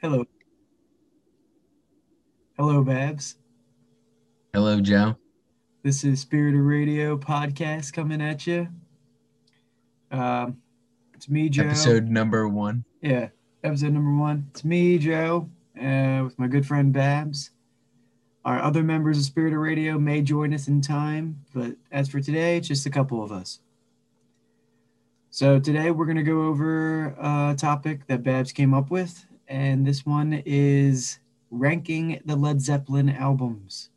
Hello. Hello, Babz. Hello, Joe. This is Spirit of Radio podcast coming at you. Um, it's me, Joe. Episode number one. Yeah, episode number one. It's me, Joe, uh, with my good friend Babz. Our other members of Spirit of Radio may join us in time, but as for today, it's just a couple of us. So today we're going to go over a topic that Babz came up with, and this one is ranking the Led Zeppelin albums.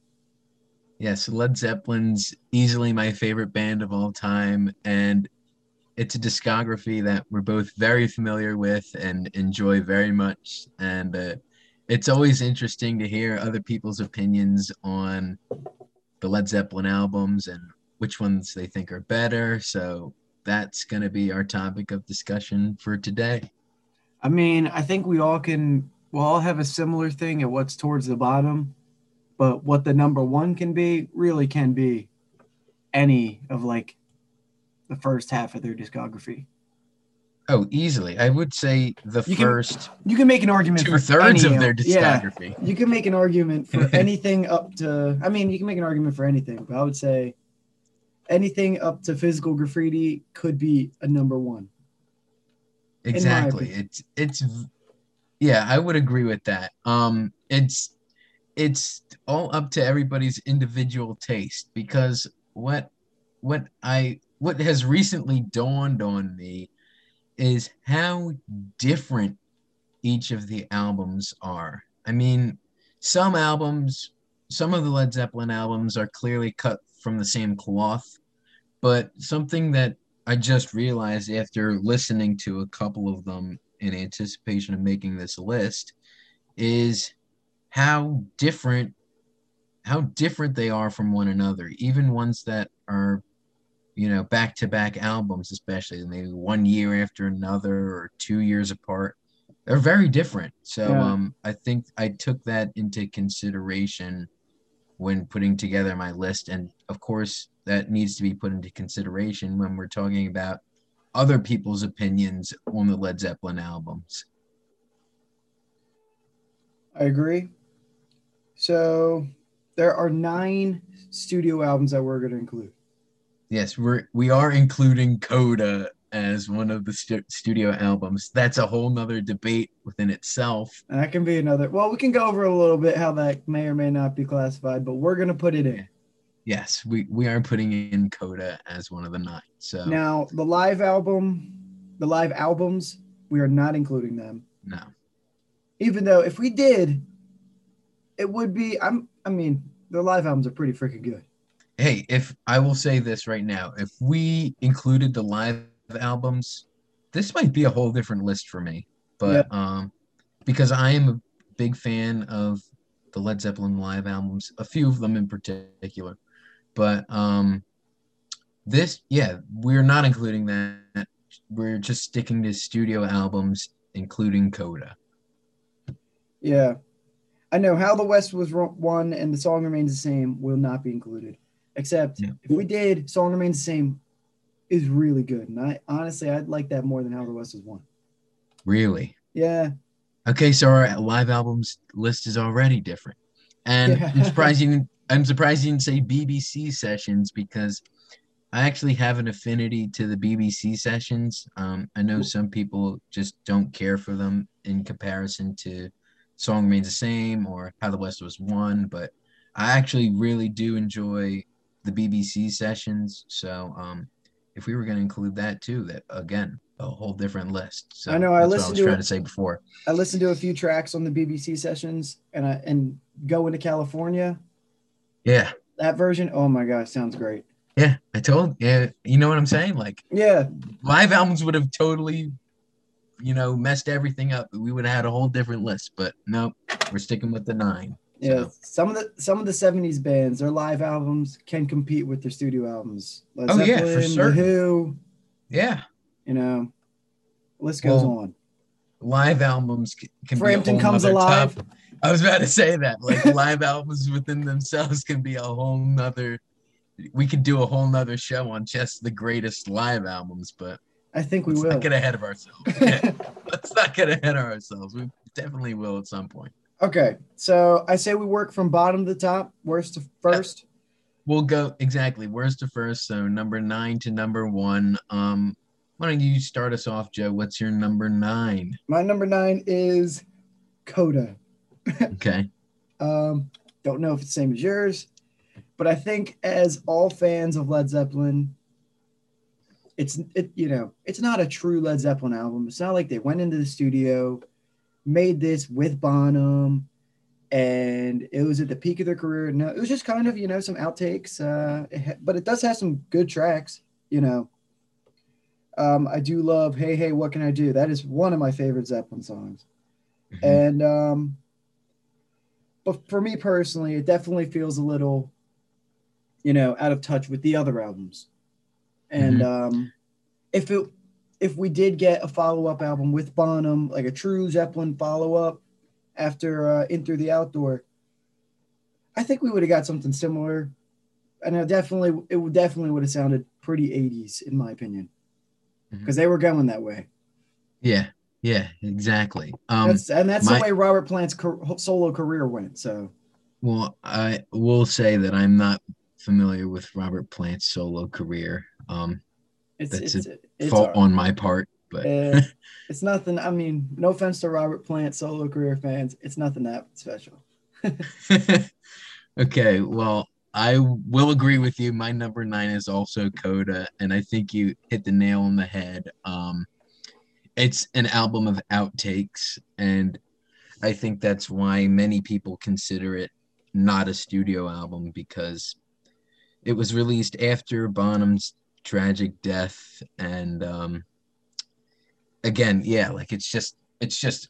Yes, Led Zeppelin's easily my favorite band of all time, and it's a discography that we're both very familiar with and enjoy very much. And uh, it's always interesting to hear other people's opinions on the Led Zeppelin albums and which ones they think are better. So that's going to be our topic of discussion for today. I mean, I think we all can, we'll all have a similar thing at what's towards the bottom, but what the number one can be really can be any of like the first half of their discography. Oh, easily. I would say the You can- first You can make an argument two for thirds of their yeah, discography. you can make an argument for anything up to. I mean, you can make an argument for anything, but I would say anything up to physical graffiti could be a number one. Exactly. It's it's yeah, I would agree with that. Um it's it's all up to everybody's individual taste because what what I what has recently dawned on me is how different each of the albums are. I mean, some albums, some of the Led Zeppelin albums are clearly cut from the same cloth, but something that I just realized after listening to a couple of them in anticipation of making this list is how different how different they are from one another even ones that are you know back to back albums especially maybe one year after another or two years apart they're very different so Yeah. um i think i took that into consideration when putting together my list and of course that needs to be put into consideration when we're talking about other people's opinions on the led zeppelin albums I agree. So there are nine studio albums that we're going to include. yes we're we are including coda as one of the stu- studio albums that's a whole nother debate within itself And that can be another. Well, we can go over a little bit how that may or may not be classified, but we're going to put it in. yes we we are putting in coda as one of the nine so Now, the live album, the live albums, we are not including them. no Even though if we did, it would be. I'm. I mean, the live albums are pretty freaking good. hey if i will say this right now if we included the live albums. This might be a whole different list for me but um because i am a big fan of the led zeppelin live albums a few of them in particular. But um this yeah we're not including that. We're just sticking to studio albums including coda. Yeah, I know how the West was won, and the song remains the same will not be included. Except Yeah. if we did, song remains the same is really good, and I honestly I'd like that more than how the West was won. really Yeah, Okay, so our live albums list is already different, and Yeah. I'm surprised you. Didn't, I'm surprised you didn't say BBC sessions because I actually have an affinity to the BBC sessions. Um, I know some people just don't care for them in comparison to "Song Remains the Same" or "How the West Was Won," but I actually really do enjoy the BBC sessions. So, um, if we were going to include that too, that again, a whole different list. So I know, I what I listened was to trying it- to say before. I listened to a few tracks on the BBC sessions, and I and going to California Yeah. that version. Oh my gosh, sounds great. Yeah, I told yeah, you know what I'm saying? Like Yeah, live albums would have totally, you know, messed everything up. We would have had a whole different list, but nope, we're sticking with the nine. Yeah. So, Some of the some of the '70s bands, their live albums can compete with their studio albums. Led Oh, yeah, for Zeppelin. The Who, yeah, you know, list goes Well, on. live albums can Frampton be a whole comes alive. top- I was about to say that. Like live albums within themselves can be a whole nother we could do a whole nother show on just the greatest live albums, but I think we let's will. not get ahead of ourselves. Yeah, let's not get ahead of ourselves. We definitely will at some point. Okay, so I say we work from bottom to top, worst to first. We'll go exactly worst to first. So number nine to number one. Um, why don't you start us off, Joe? What's your number nine? My number nine is Coda. Okay. Um, don't know if it's the same as yours, but I think as all fans of Led Zeppelin, it's it you know it's not a true Led Zeppelin album. It's not like they went into the studio, made this with Bonham, and it was at the peak of their career. No, it was just kind of you know some outtakes, uh, it ha- but it does have some good tracks. You know, um, I do love "Hey Hey What Can I Do." That is one of my favorite Zeppelin songs, Mhm. and um, but for me personally, it definitely feels a little, you know, out of touch with the other albums. And um, if it if we did get a follow up album with Bonham, like a true Zeppelin follow up after uh, In Through the Outdoor, I think we would have got something similar. And it definitely it would definitely would have sounded pretty 80s in my opinion. Because they were going that way. Yeah. Yeah. Exactly. Um. That's, and that's my- the way Robert Plant's solo career went. So Well, I will say that I'm not familiar with Robert Plant's solo career. Um, it's That's it's, it's fault on my part, but Uh, it's nothing. I mean, no offense to Robert Plant solo career fans, it's nothing that special. okay. Well, I will agree with you. My number nine is also Coda, and I think you hit the nail on the head. Um, it's an album of outtakes, and I think that's why many people consider it not a studio album because it was released after Bonham's tragic death, and um, again, yeah, like it's just it's just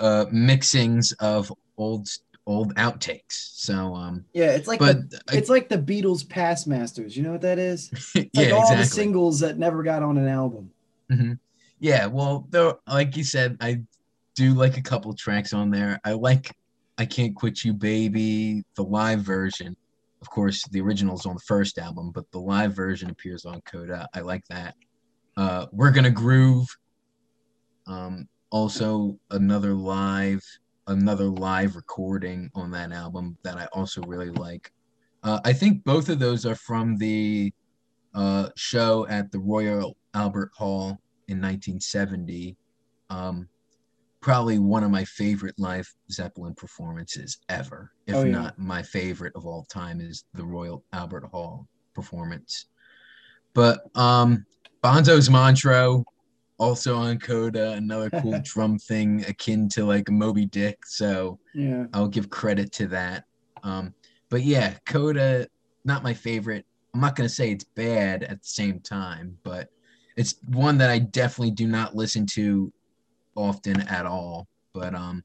uh mixings of old old outtakes. So um, Yeah, it's like but the, I- it's like the Beatles past masters. You know what that is? It's yeah, like all exactly. the singles that never got on an album. Mhm. Yeah, well, though, like you said, I do like a couple tracks on there. I like "I Can't Quit You, Baby," the live version. Of course, the original is on the first album, but the live version appears on Coda. I like that. Uh, "We're Gonna Groove." Um, also, another live, another live recording on that album that I also really like. Uh, I think both of those are from the uh, show at the Royal Albert Hall in 1970. Um, probably one of my favorite live Zeppelin performances ever, if Oh, yeah. not my favorite of all time, is the Royal Albert Hall performance. But um, Bonzo's Montreux, also on Coda, another cool drum thing akin to like Moby Dick. So Yeah. I'll give credit to that. Um, but yeah, Coda, not my favorite. I'm not gonna say it's bad at the same time, but it's one that I definitely do not listen to often at all. But um,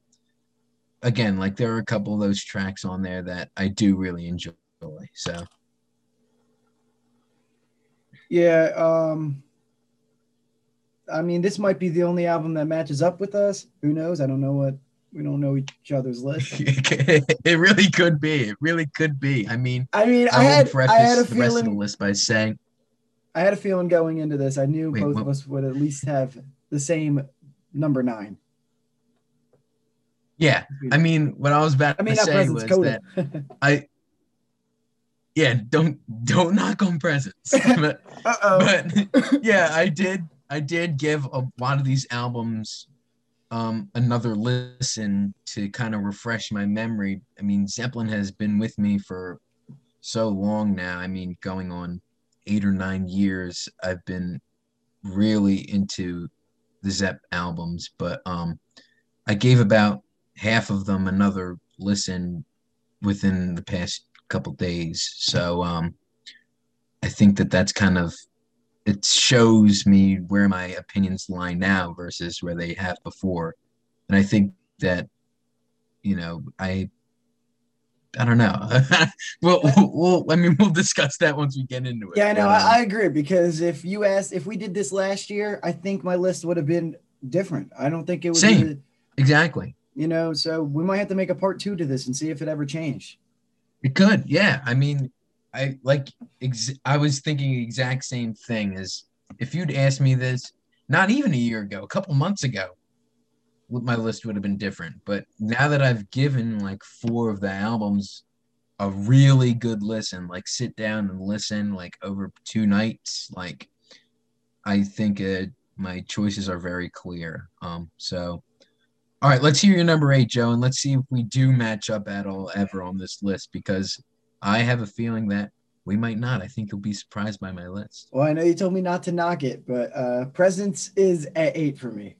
again, like there are a couple of those tracks on there that I do really enjoy. So Yeah. Um I mean, this might be the only album that matches up with us. Who knows? I don't know what we don't know each other's list. it really could be. It really could be. I mean, I mean, I I had preface I had a the rest of the list by saying I had a feeling going into this. I knew Wait, both what- of us would at least have the same number nine. Yeah, I mean, what I was about I mean, to say was Coda. that I, yeah, don't don't knock on Presence, but, Uh oh. but yeah, I did I did give a lot of these albums um another listen to kind of refresh my memory. I mean, Zeppelin has been with me for so long now. I mean, going on eight or nine years. I've been really into the Zepp albums, but um, I gave about half of them another listen within the past couple days. So um, I think that that's kind of it shows me where my opinions lie now versus where they have before, and I think that you know I. I don't know. well, we'll, I mean, we'll discuss that once we get into it. Yeah, I know. um, I, I agree because if you asked if we did this last year, I think my list would have been different. I don't think it would. Same. Be, exactly. you know, so we might have to make a part two to this and see if it ever changed. It could, yeah. I mean, I like. Ex- I was thinking exact same thing. As if you'd asked me this, not even a year ago, a couple months ago, my list would have been different. But now that I've given like four of the albums a really good listen, like sit down and listen like over two nights, like I think uh, my choices are very clear. Um, so all right, let's hear your number eight, Joe, and let's see if we do match up at all ever on this list because I have a feeling that we might not. I think you'll be surprised by my list. Well, I know you told me not to knock it, but uh, Presence is at eight for me.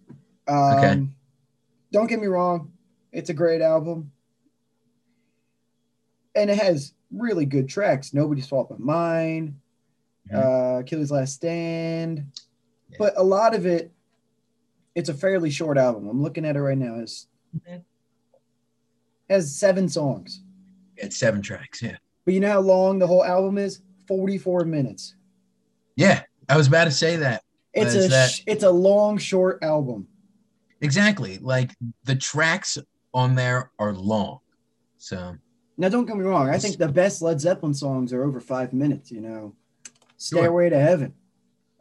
Um, Okay. Don't get me wrong, it's a great album, and it has really good tracks. Nobody's fault but mine. Uh, Achilles Last Stand, Yeah. but a lot of it, it's a fairly short album. I'm looking at it right now. It's Mhm. has seven songs. It's seven tracks. Yeah. But you know how long the whole album is? 44 minutes. Yeah. I was about to say that. It's a that- it's a long short album. Exactly. Like the tracks on there are long. So Now don't get me wrong, I think the best Led Zeppelin songs are over 5 minutes, you know. Sure. Stairway to Heaven.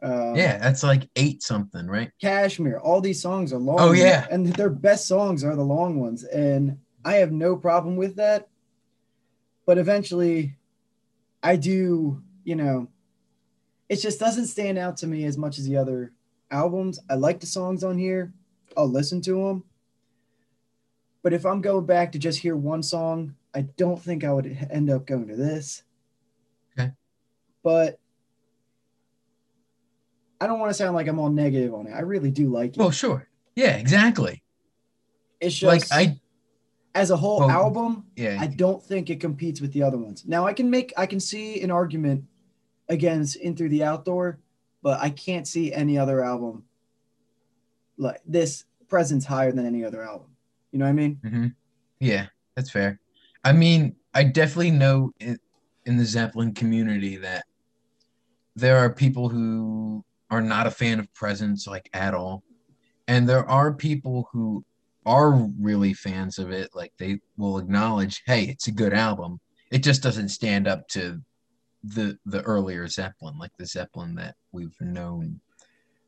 Um, yeah, that's like eight something, right? Kashmir. All these songs are long. Oh, yeah. And their best songs are the long ones and I have no problem with that. But eventually I do, you know, it just doesn't stand out to me as much as the other albums. I like the songs on here. I'll listen to them. But if I'm going back to just hear one song, I don't think I would end up going to this. Okay. But I don't want to sound like I'm all negative on it. I really do like it. Well, sure. Yeah, exactly. it's just Like I as a whole Well, album, yeah. I don't think it competes with the other ones. Now I can make I can see an argument against In Through the Outdoor, but I can't see any other album like this presence higher than any other album. You know what I mean? hmm Yeah, that's fair. I mean, I definitely know in, in the Zeppelin community that there are people who are not a fan of Presence like at all, and there are people who are really fans of it. Like they will acknowledge, hey, it's a good album. It just doesn't stand up to the the earlier Zeppelin, like the Zeppelin that we've known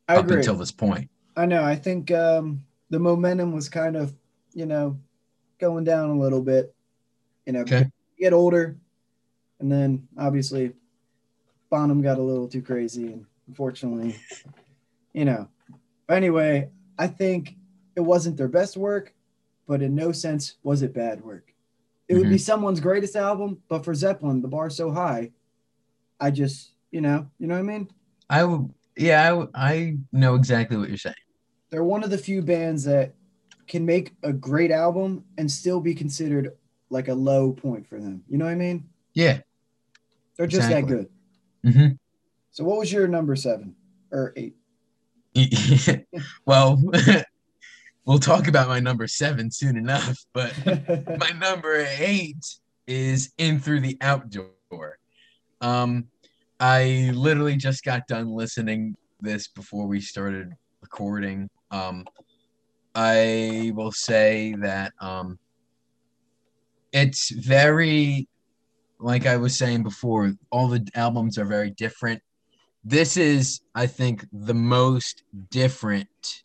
I up agree. until this point. I know. I think um, the momentum was kind of, you know, going down a little bit. You know, Okay. you get older, and then obviously Bonham got a little too crazy, and unfortunately, you know. But anyway, I think it wasn't their best work, but in no sense was it bad work. It would be someone's greatest album, but for Zeppelin, the bar's so high. I just, you know, you know what I mean. I would, yeah, I know exactly what you're saying. they're one of the few bands that can make a great album and still be considered like a low point for them. You know what I mean? Yeah. They're just Exactly. that good. hmm So what was your number seven or eight? well, we'll talk about my number seven soon enough, but my number eight is in through the outdoor. Um, I literally just got done listening this before we started recording. Um, I will say that um, it's very, like I was saying before, all the albums are very different. This is, I think, the most different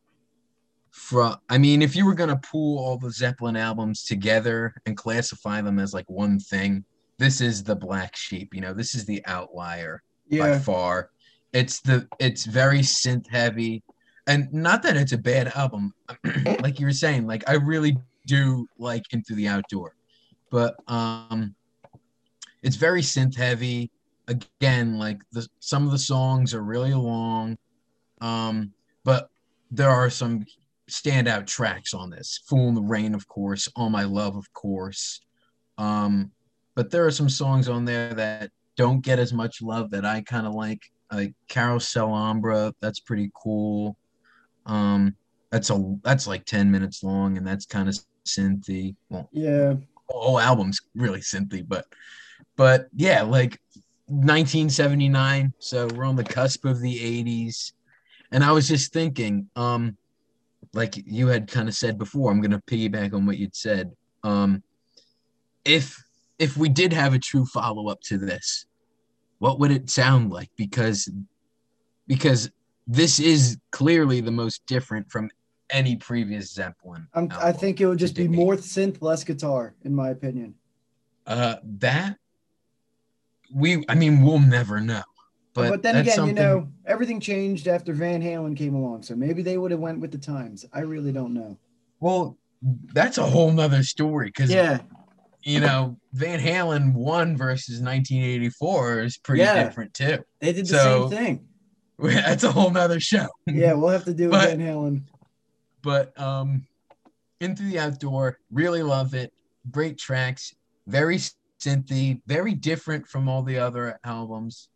from I mean, if you were gonna pool all the Zeppelin albums together and classify them as like one thing, this is the black sheep. You know, this is the outlier by far. It's the it's very synth heavy, and not that it's a bad album, like you were saying. Like I really do like Into the Outdoor, but um, it's very synth heavy. Again, like the some of the songs are really long, um, but there are some standout tracks on this. Fool in the Rain, of course. All My Love, of course. Um, but there are some songs on there that don't get as much love that I kind of like. Like Carouselambra, that's pretty cool. Um, that's a that's like 10 minutes long and that's kind of synthy. Well, yeah. whole album's really synthy, but but yeah, like 1979. So we're on the cusp of the 80s. And I was just thinking, um, like you had kind of said before, I'm gonna piggyback on what you'd said. Um, if if we did have a true follow-up to this, what would it sound like? Because because this is clearly the most different from any previous Zeppelin. I'm, I think it would just be more synth, less guitar, in my opinion. Uh, that we, I mean, we'll never know. But, But, then again, something, you know, everything changed after Van Halen came along, so maybe they would have went with the times. I really don't know. well, that's a whole nother story because Yeah, you know Van Halen one versus 1984 is pretty Yeah. different too. they did the So- same thing. That's a whole nother show. Yeah, we'll have to do But- Van Halen. but um into the outdoor really love it great tracks very synthy very different from all the other albums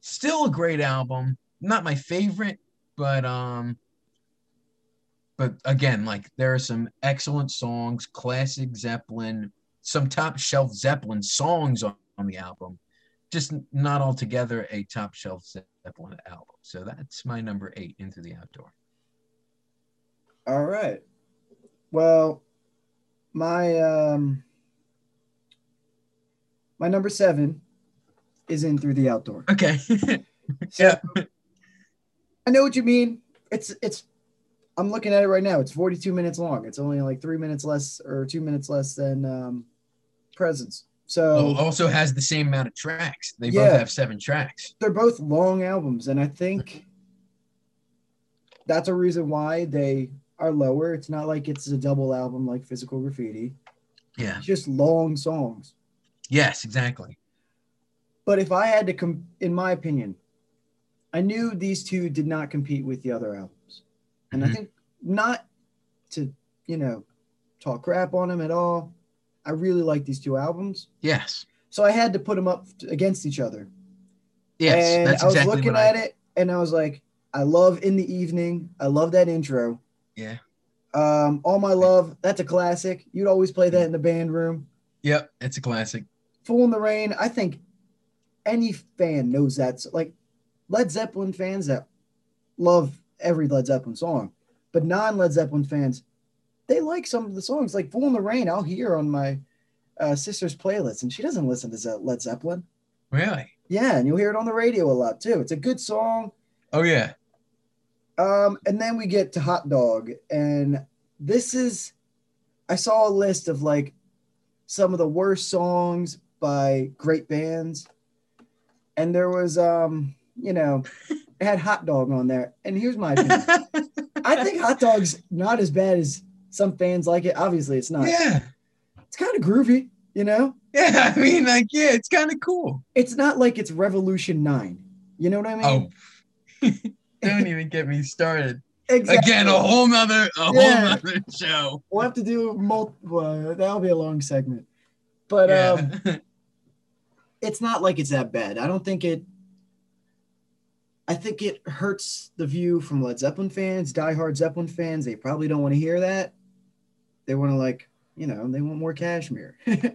still a great album not my favorite but um but again like there are some excellent songs classic zeppelin some top shelf zeppelin songs on, on the album just not altogether a top shelf zeppelin album so that's my number eight into the outdoor All right. Well, my um my number seven is in through the outdoor. okay So Yeah. I know what you mean. It's it's I'm looking at it right now. It's 42 minutes long. It's only like three minutes less or two minutes less than um Presence. So also has the same amount of tracks. They Yeah. both have seven tracks. they're both long albums, and I think that's a reason why they are lower. It's not like it's a double album like Physical Graffiti. Yeah. It's just long songs. Yes, exactly. But if I had to com in my opinion, I knew these two did not compete with the other albums. And I Mhm. think not to, you know, talk crap on them at all. I really like these two albums. Yes. So I had to put them up against each other. Yes. and that's I was exactly looking what I, at it and I was like, I love In the Evening. I love that intro. Yeah. Um, All My Love, that's a classic. You'd always play that in the band room. Yep. It's a classic. Fool in the Rain, I think any fan knows that's like Led Zeppelin fans that love every Led Zeppelin song, but non Led Zeppelin fans, they like some of the songs. Like Fool in the Rain, I'll hear on my uh, sister's playlist, and she doesn't listen to Led Zeppelin. Really? Yeah, and you'll hear it on the radio a lot too. It's a good song. Oh yeah. Um, and then we get to Hot Dog, and this is I saw a list of like some of the worst songs by great bands, and there was um, you know, it had Hot Dog on there. And here's my opinion: I think Hot Dog's not as bad as some fans like it. Obviously, it's not. yeah. It's kind of groovy, you know. Yeah. I mean, like, yeah, it's kind of cool. It's not like it's Revolution Nine. You know what I mean? Oh. Don't even get me started. exactly. Again, a whole nother, a whole Yeah. nother show. We'll have to do multiple. Uh, that'll be a long segment. But Yeah. um, it's not like it's that bad. I don't think it. I think it hurts the view from Led Zeppelin fans, diehard Zeppelin fans. They probably don't want to hear that. They want to like, you know, they want more Kashmir. yeah,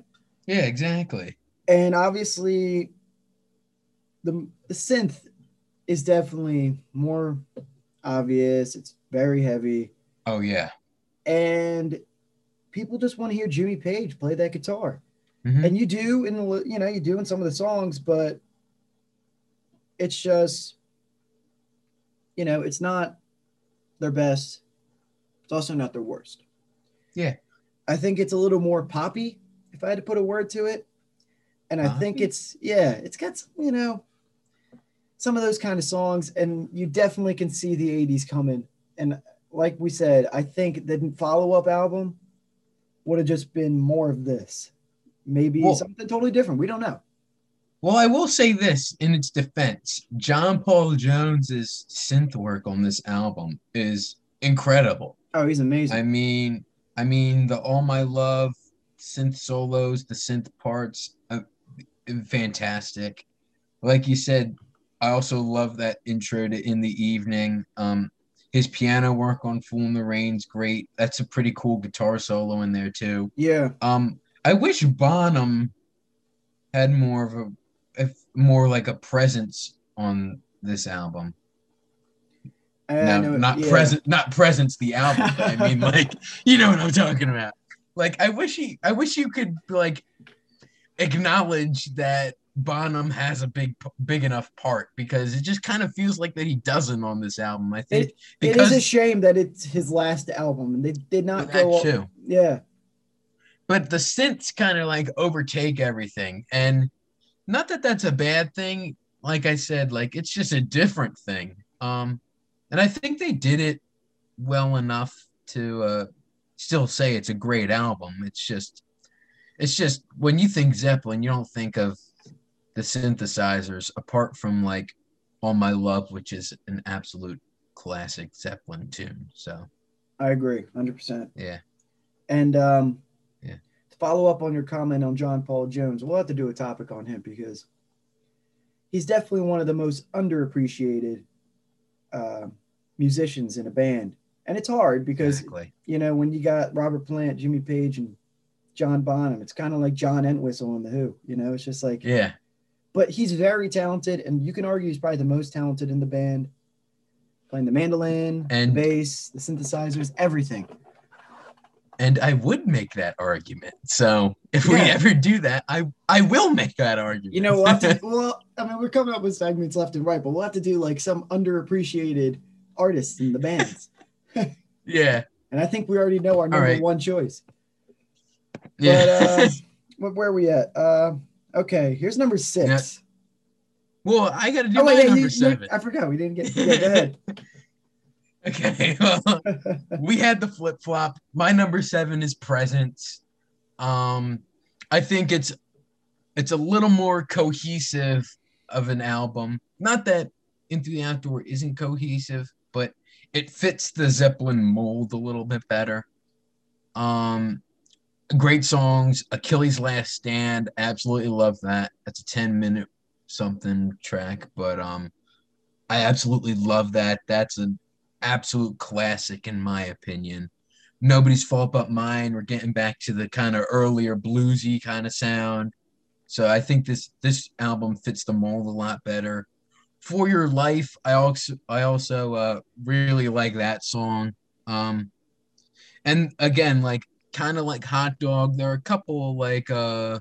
exactly. and obviously, the the synth is definitely more obvious. It's very heavy, Oh yeah. and people just want to hear Jimmy Page play that guitar. Mhm. and you do in the you know you do in some of the songs but it's just you know it's not their best it's also not their worst Yeah. i think it's a little more poppy if i had to put a word to it. And i think it's yeah it's got some, you know some of those kind of songs and you definitely can see the 80s coming. And like we said i think the follow-up album would have just been more of this. Maybe Well- something totally different. We don't know. Well, I will say this in its defense. John Paul Jones's synth work on this album is incredible. oh he's amazing. I mean, I mean the All My Love synth solos, the synth parts, uh, fantastic. Like you said, I also love that intro to In the Evening. Um, his piano work on Fool in the Rain's great. That's a pretty cool guitar solo in there too. yeah Um, I wish Bonham had more of a, if more like a presence on this album. No, know- not yeah. present, not presence the album. I mean, like, you know what I'm talking about. Like, I wish he, I wish you could like acknowledge that Bonham has a big big enough part because it just kind of feels like that he doesn't on this album. I think It because is a shame that it's his last album and they did not go. too. Yeah, but the synths kind of like overtake everything and not that that's a bad thing like i said like it's just a different thing um and i think they did it well enough to uh still say it's a great album it's just it's just when you think zeppelin you don't think of the synthesizers apart from like all my love which is an absolute classic zeppelin tune so I agree, hundred percent. yeah And um, Yeah. to follow up on your comment on John Paul Jones, we'll have to do a topic on him because he's definitely one of the most underappreciated uh, musicians in a band. And it's hard because exactly you know when you got Robert Plant, Jimmy Page, and John Bonham, it's kind of like John Entwistle on the Who. You know, it's just like, yeah but he's very talented, and you can argue he's probably the most talented in the band. Playing the mandolin, And- the bass, the synthesizers, everything. and I would make that argument. So if we ever do that, I I will make that argument. You know, we'll, to, well, I mean, we're coming up with segments left and right, but we'll have to do like some underappreciated artists in the bands. yeah, And I think we already know our number right. one choice. yeah. But uh, where are we at? Uh, okay, here's number six. well, I got to do Oh, my wait, yeah, number you- seven. I forgot. We didn't get. Yeah, go ahead. Okay, well, we had the flip flop. My number seven is Presence. Um, I think it's it's a little more cohesive of an album. Not that Into the Outdoor isn't cohesive, it fits the Zeppelin mold a little bit better. Um, great songs. Achilles' Last Stand. Absolutely love that. That's a ten minute something track, but um, I absolutely love that. That's an absolute classic in my opinion. Nobody's fault but mine. We're getting back to the kind of earlier bluesy kind of sound. So I think this this album fits the mold a lot better. For Your Life, I also I also uh, really like that song. Um, and again, like kind of like Hot Dog, there are a couple like uh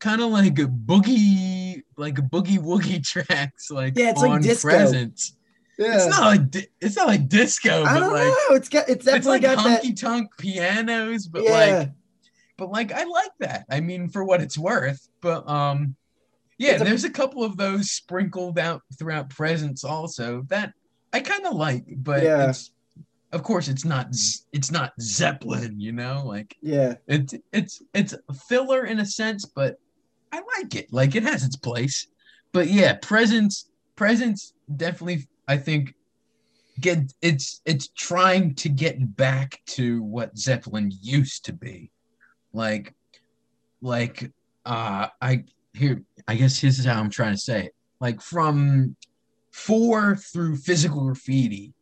kind of like a boogie like boogie woogie tracks like Yeah, it's like on disco. presence. Yeah. It's not like di- it's not like disco, I don't like know. It's got. It's it's definitely like got that. honky tonk pianos, but yeah. like but like I like that. I mean, for what it's worth. But um, yeah, a- there's a couple of those sprinkled out throughout Presence also that I kind of like. But Yeah. it's of course it's not it's not Zeppelin, you know, like yeah. it's it's it's filler in a sense, but I like it. Like it has its place. But yeah, Presence Presence definitely I think get it's it's trying to get back to what Zeppelin used to be. Like like uh I here I guess this is how I'm trying to say it. Like from four through physical graffiti,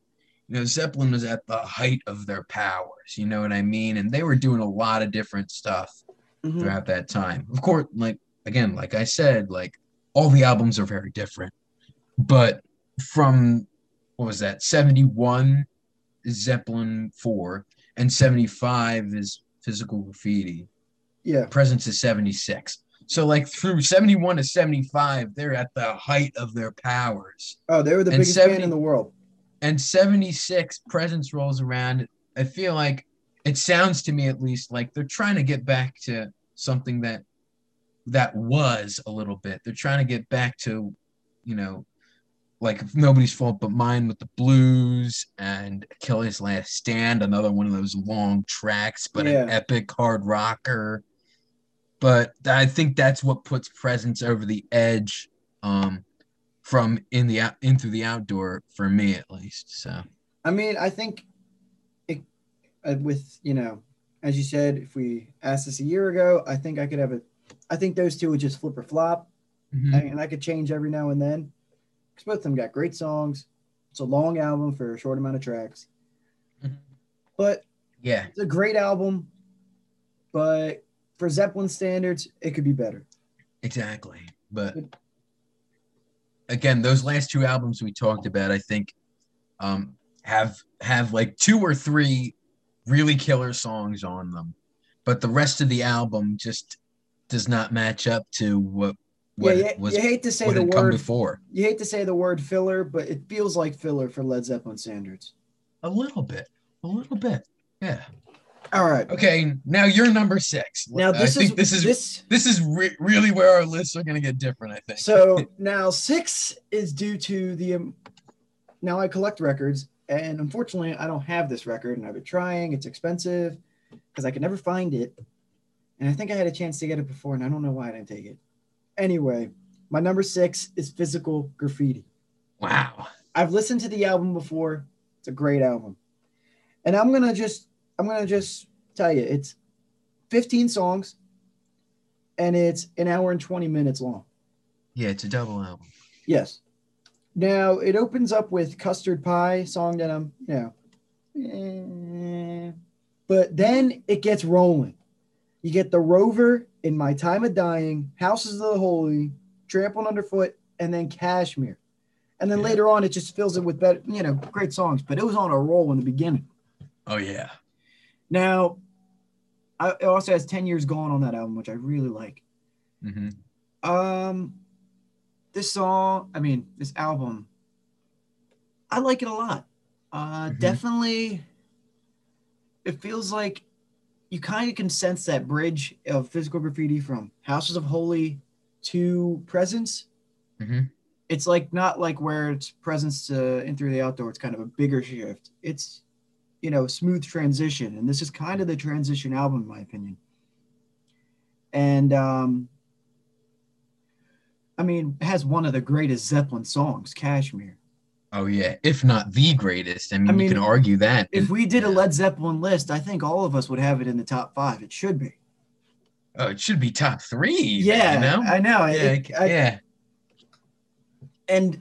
you know, Zeppelin was at the height of their powers, you know what I mean? And they were doing a lot of different stuff Mhm. throughout that time. Of course, like again, like I said, like all the albums are very different. But from what was that, 71 Zeppelin 4, and 75 is physical graffiti. Yeah. Presence is 76. So like through 71 to 75, they're at the height of their powers. Oh, they were the And biggest 70 band in the world. And 76 presence rolls around. I feel like it sounds to me at least like they're trying to get back to something that that was a little bit. They're trying to get back to, you know, like nobody's fault but mine with the blues and Achilles Last Stand, another one of those long tracks, but an epic hard rocker. But I think that's what puts Presence over the edge um, from in the out through the outdoor for me at least. So I mean, I think it uh, with you know, as you said, if we asked this a year ago, I think I could have a. I think those two would just flip or flop, mhm. and I could change every now and then. Because both of them got great songs. It's a long album for a short amount of tracks, Mhm. but yeah, it's a great album. But for Zeppelin standards, it could be better. Exactly. But again, those last two albums we talked about, I think, um, have have like two or three really killer songs on them, but the rest of the album just does not match up to what what yeah, you, was you hate to say the word. before. You hate to say the word filler, but it feels like filler for Led Zeppelin standards. A little bit, a little bit. Yeah. All right. Okay, now you're number six. Now this I think is this is this. this is re- really where our lists are going to get different. I think. So now six is due to the. Um, now I collect records, and unfortunately, I don't have this record, and I've been trying. It's expensive because I could never find it, and I think I had a chance to get it before, and I don't know why I didn't take it. Anyway, my number six is Physical Graffiti. wow. I've listened to the album before. It's a great album. And I'm going to just I'm going to just tell you it's 15 songs and it's an hour and 20 minutes long. Yeah, it's a double album. Yes. Now, it opens up with Custard Pie song that I'm, you know, eh, but then it gets rolling. You get the Rover in My Time of Dying, Houses of the Holy, Trampled Underfoot, and then Kashmir. And then Yeah. later on, it just fills it with better, you know, great songs. But it was on a roll in the beginning. Oh yeah. Now, I, it also has 10 years gone on that album, which I really like. hmm Um, this song, I mean, this album, I like it a lot. Uh, Mhm. definitely, it feels like you kind of can sense that bridge of physical graffiti from Houses of Holy to Presence. hmm It's like not like where it's Presence to In Through the Outdoor. It's kind of a bigger shift. It's, you know, smooth transition, and this is kind of the transition album, in my opinion. And um, I mean, has one of the greatest Zeppelin songs, Kashmir. Oh yeah. If not the greatest, I mean, I you can argue that. If we did a. Led Zeppelin list, I think all of us would have it in the top five. It should be. oh, it should be top three. Yeah, You know. I know. yeah. It- I- yeah. and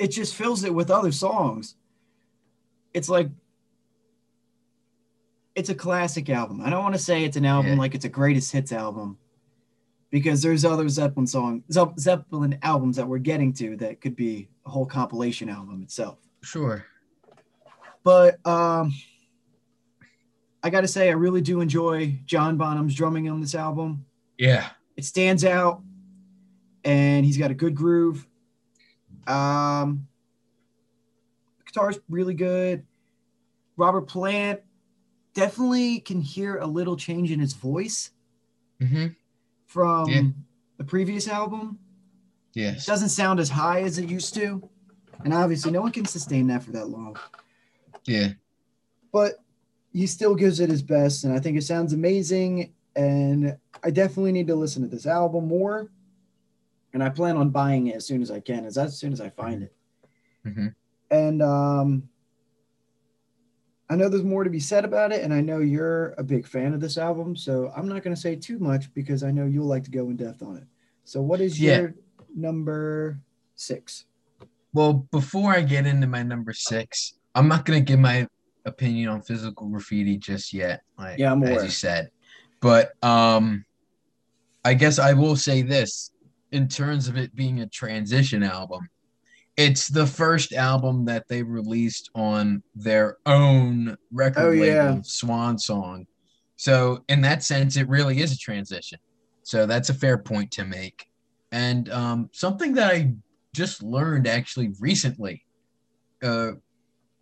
it just fills it with other songs. It's like it's a classic album. I don't want to say it's an album Yeah. like it's a greatest hits album because there's other Zeppelin song Ze- Zeppelin albums that we're getting to that could be a whole compilation album itself. Sure. But um I got to say I really do enjoy John Bonham's drumming on this album. Yeah. it stands out and he's got a good groove um guitar's really good robert plant definitely can hear a little change in his voice hmm from Yeah. the previous album it Yes. doesn't sound as high as it used to and obviously no one can sustain that for that long Yeah. but he still gives it his best and i think it sounds amazing and i definitely need to listen to this album more and i plan on buying it as soon as i can as, as soon as i find it hmm and um i know there's more to be said about it and i know you're a big fan of this album so i'm not going to say too much because i know you'll like to go in depth on it so what is Yeah. your number six Well, before I get into my number six, I'm not gonna give my opinion on physical graffiti just yet. Like, Yeah, I'm as you said, but um, I guess I will say this in terms of it being a transition album. It's the first album that they released on their own record Oh, label, yeah. Swan Song. So in that sense, it really is a transition. So that's a fair point to make. And um, something that I just learned actually recently uh,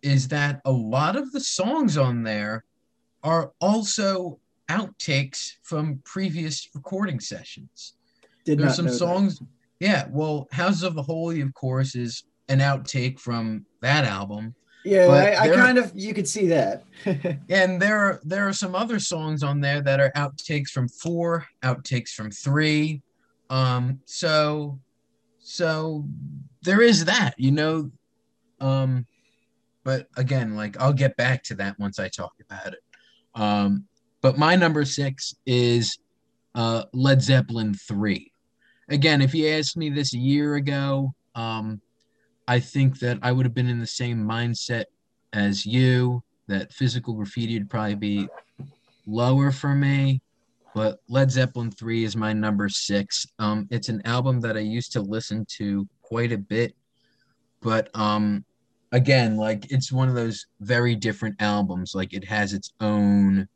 is that a lot of the songs on there are also outtakes from previous recording sessions. did There's not some know that. Yeah, well, Houses of the Holy, of course, is an outtake from that album. yeah I, I there- kind of you could see that And there are there are some other songs on there that are outtakes from four, outtakes from three. Um, so so there is that, you know. Um, but again, like I'll get back to that once I talk about it. Um, but my number six is uh Led Zeppelin three. Again, if you asked me this a year ago, um, I think that I would have been in the same mindset as you that physical graffiti would probably be lower for me, but Led Zeppelin 3 is my number six. Um, it's an album that I used to listen to quite a bit, but um, again, like it's one of those very different albums. Like it has its own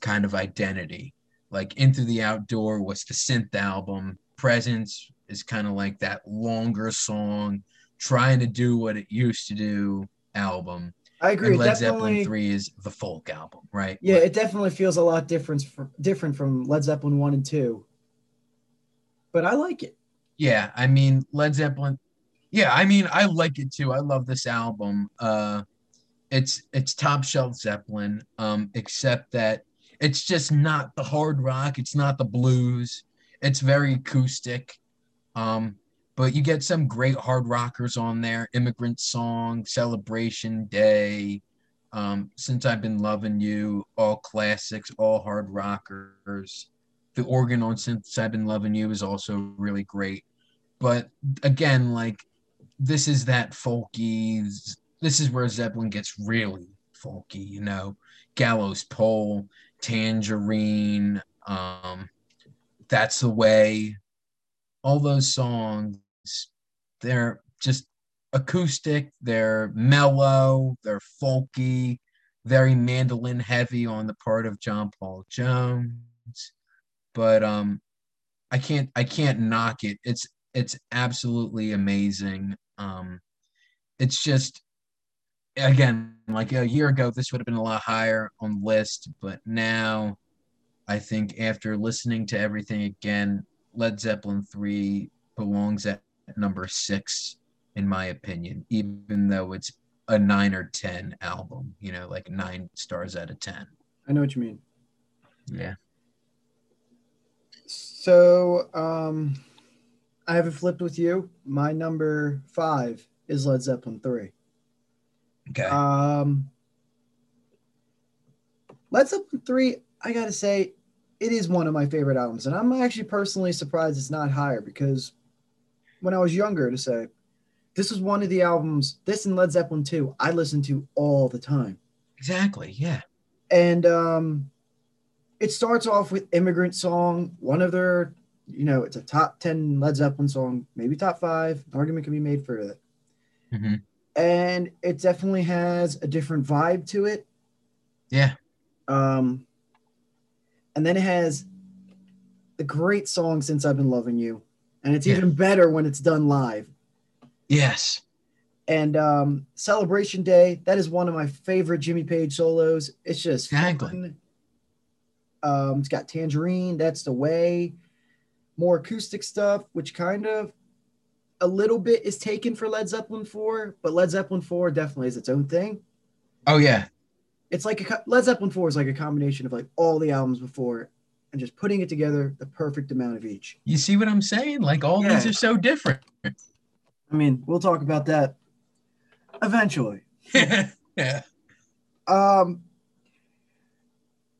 kind of identity. Like Into the Outdoor was the synth album, Presence is kind of like that longer song, trying to do what it used to do album. I agree. And Led definitely, Zeppelin 3 is the folk album, right? yeah, it definitely feels a lot different from different from Led Zeppelin one and two. But I like it. Yeah, I mean Led Zeppelin. Yeah, I mean I like it too. I love this album. Uh it's it's top shelf Zeppelin, um, except that it's just not the hard rock, it's not the blues. It's very acoustic. Um, but you get some great hard rockers on there, Immigrant Song, Celebration Day, um, Since I've Been Loving You, all classics, all hard rockers. The organ on Since I've Been Loving You is also really great. But again, like this is that folky. This is where Zeppelin gets really folky, you know. Gallows Pole, Tangerine, um, That's the Way. All those songs, they're just acoustic, they're mellow, they're folky, very mandolin heavy on the part of John Paul Jones. But um I can't I can't knock it. It's it's absolutely amazing. Um it's just again like a year ago this would have been a lot higher on the list, but now I think after listening to everything again, Led Zeppelin 3 belongs at number 6 in my opinion, even though it's a 9 or 10 album, you know, like 9 stars out of 10. I know what you mean. Yeah. So um I have it flipped with you. My number five is Led Zeppelin three. Okay. Um, Led Zeppelin 3, I gotta say, it is one of my favorite albums. And I'm actually personally surprised it's not higher because when I was younger, to say, this was one of the albums, this and Led Zeppelin 2, I listened to all the time. exactly. Yeah. And um, it starts off with Immigrant Song, one of their, you know, it's a top 10 Led Zeppelin song, maybe top five. An argument can be made for that. Mhm. And it definitely has a different vibe to it. Yeah. Um, and then it has the great song Since I've Been Loving You. And it's Yeah. even better when it's done live. Yes. And um, Celebration Day, that is one of my favorite Jimmy Page solos. It's just Exactly. fun. Um, it's got Tangerine, That's the Way, more acoustic stuff, which kind of a little bit is taken for Led Zeppelin 4, but Led Zeppelin 4 definitely is its own thing. Oh yeah. It's like a, Led Zeppelin 4 is like a combination of like all the albums before and just putting it together the perfect amount of each. You see what I'm saying? Like all these are so different. I mean, we'll talk about that eventually. yeah. Um,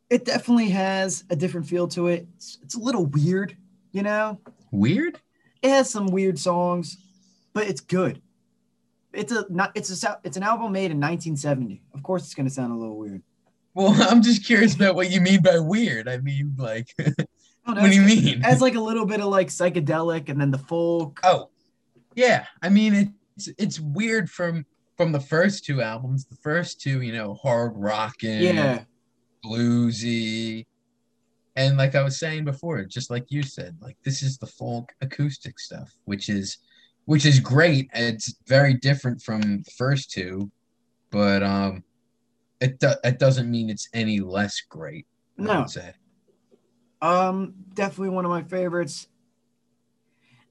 it definitely has a different feel to it. It's, it's a little weird, you know. Weird? It has some weird songs, but it's good. It's a not. It's a. It's an album made in 1970. Of course, it's going to sound a little weird. Well, I'm just curious about what you mean by weird. I mean, like, Oh, no, what do you mean? Has like a little bit of like psychedelic, and then the folk. Oh, yeah. I mean, it's it's weird from from the first two albums. The first two, you know, hard rocking, yeah, bluesy, and like I was saying before, just like you said, like this is the folk acoustic stuff, which is which is great. It's very different from the first two, but um, it do- it doesn't mean it's any less great. I No. would say. um, definitely one of my favorites.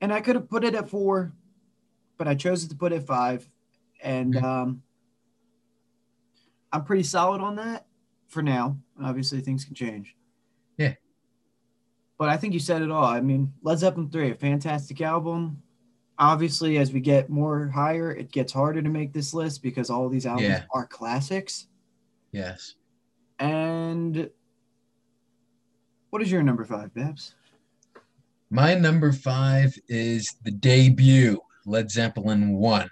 And I could have put it at four, but I chose to put it at five. And um, I'm pretty solid on that for now. Obviously, things can change. Yeah. But I think you said it all. I mean, Led Zeppelin 3, a fantastic album. Obviously, as we get more higher, it gets harder to make this list because all these albums Yeah. are classics. Yes. And what is your number five, Babz? My number five is the debut Led Zeppelin one.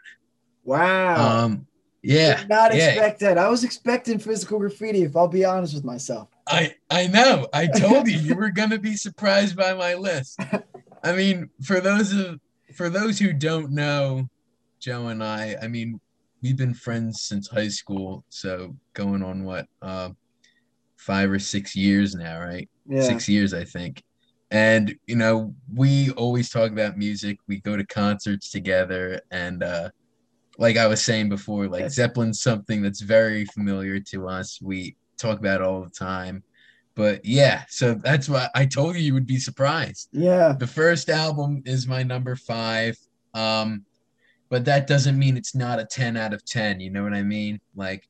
Wow. Um, yeah, Did not yeah. expect that. I was expecting physical graffiti, if I'll be honest with myself. I I know. I told you you were gonna be surprised by my list. I mean, for those of for those who don't know, Joe and I, I mean, we've been friends since high school, so going on what, uh, five or six years now, right? Yeah. Six years, I think. and you know we always talk about music we go to concerts together and uh like i was saying before like Yes. zeppelin's something that's very familiar to us we talk about it all the time but yeah so that's why i told you you would be surprised. Yeah. the first album is my number five um but that doesn't mean it's not a 10 out of 10 you know what i mean? Like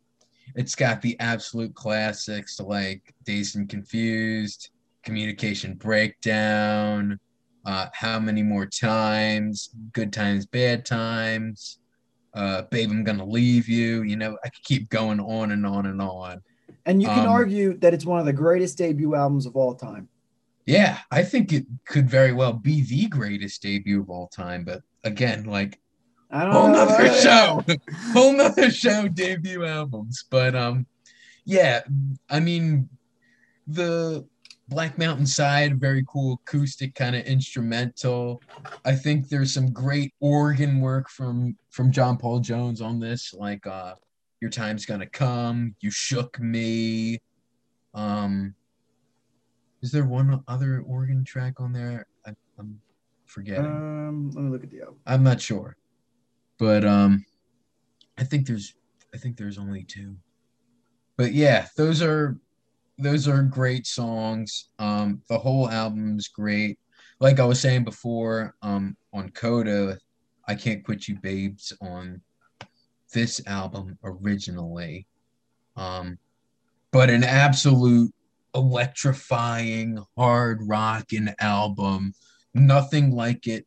it's got the absolute classics like dazed and confused communication breakdown uh how many more times good times bad times uh babe i'm gonna leave you you know i could keep going on and on and on And you can Um, argue that it's one of the greatest debut albums of all time. Yeah, I think it could very well be the greatest debut of all time. But again, like I don't whole know. nother show, whole nother show debut albums. But um, yeah, I mean, the Black Mountain Side, very cool acoustic kind of instrumental. I think there's some great organ work from from John Paul Jones on this, like uh, "Your Time's Gonna Come," "You Shook Me." Um, is there one other organ track on there? I, I'm forgetting. Um, let me look at the album. I'm not sure, but um, I think there's I think there's only two. But yeah, those are those are great songs. Um, the whole album's great. Like I was saying before, um, on Coda, I can't quit you, babes. On this album originally, um, but an absolute electrifying hard rocking album. Nothing like it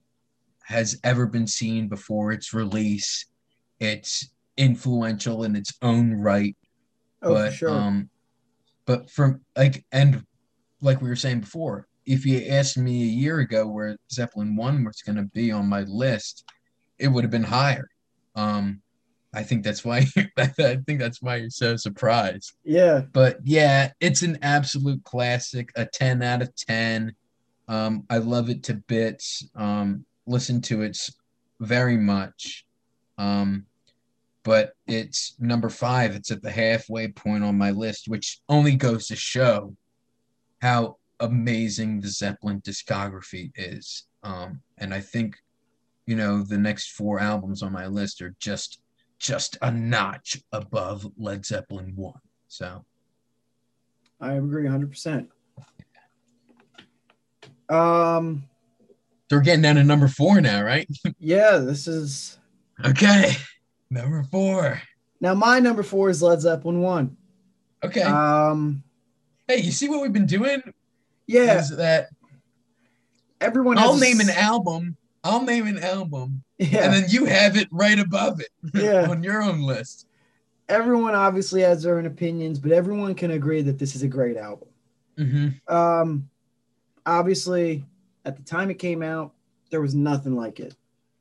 has ever been seen before its release. It's influential in its own right, Oh, but sure. um, but from like and like we were saying before, if you asked me a year ago where Zeppelin One was going to be on my list, it would have been higher. Um, I think that's why I think that's why you're so surprised yeah. but yeah, it's an absolute classic, a 10 out of 10. Um, I love it to bits. Um, listen to it very much. Um, but it's number five. It's at the halfway point on my list, which only goes to show how amazing the Zeppelin discography is. Um, and I think, you know, the next four albums on my list are just just a notch above Led Zeppelin one. So I agree 100%. Um, we're getting down to number four now, right? yeah, this is Okay. Number four. now my number four is Led Zeppelin one. Okay. Um, hey, you see what we've been doing? yeah, Is that everyone. I'll name an album. I'll name an album, Yeah, and then you have it right above it Yeah. on your own list. everyone obviously has their own opinions, but everyone can agree that this is a great album. Mm-hmm. Um, obviously, at the time it came out, there was nothing like it.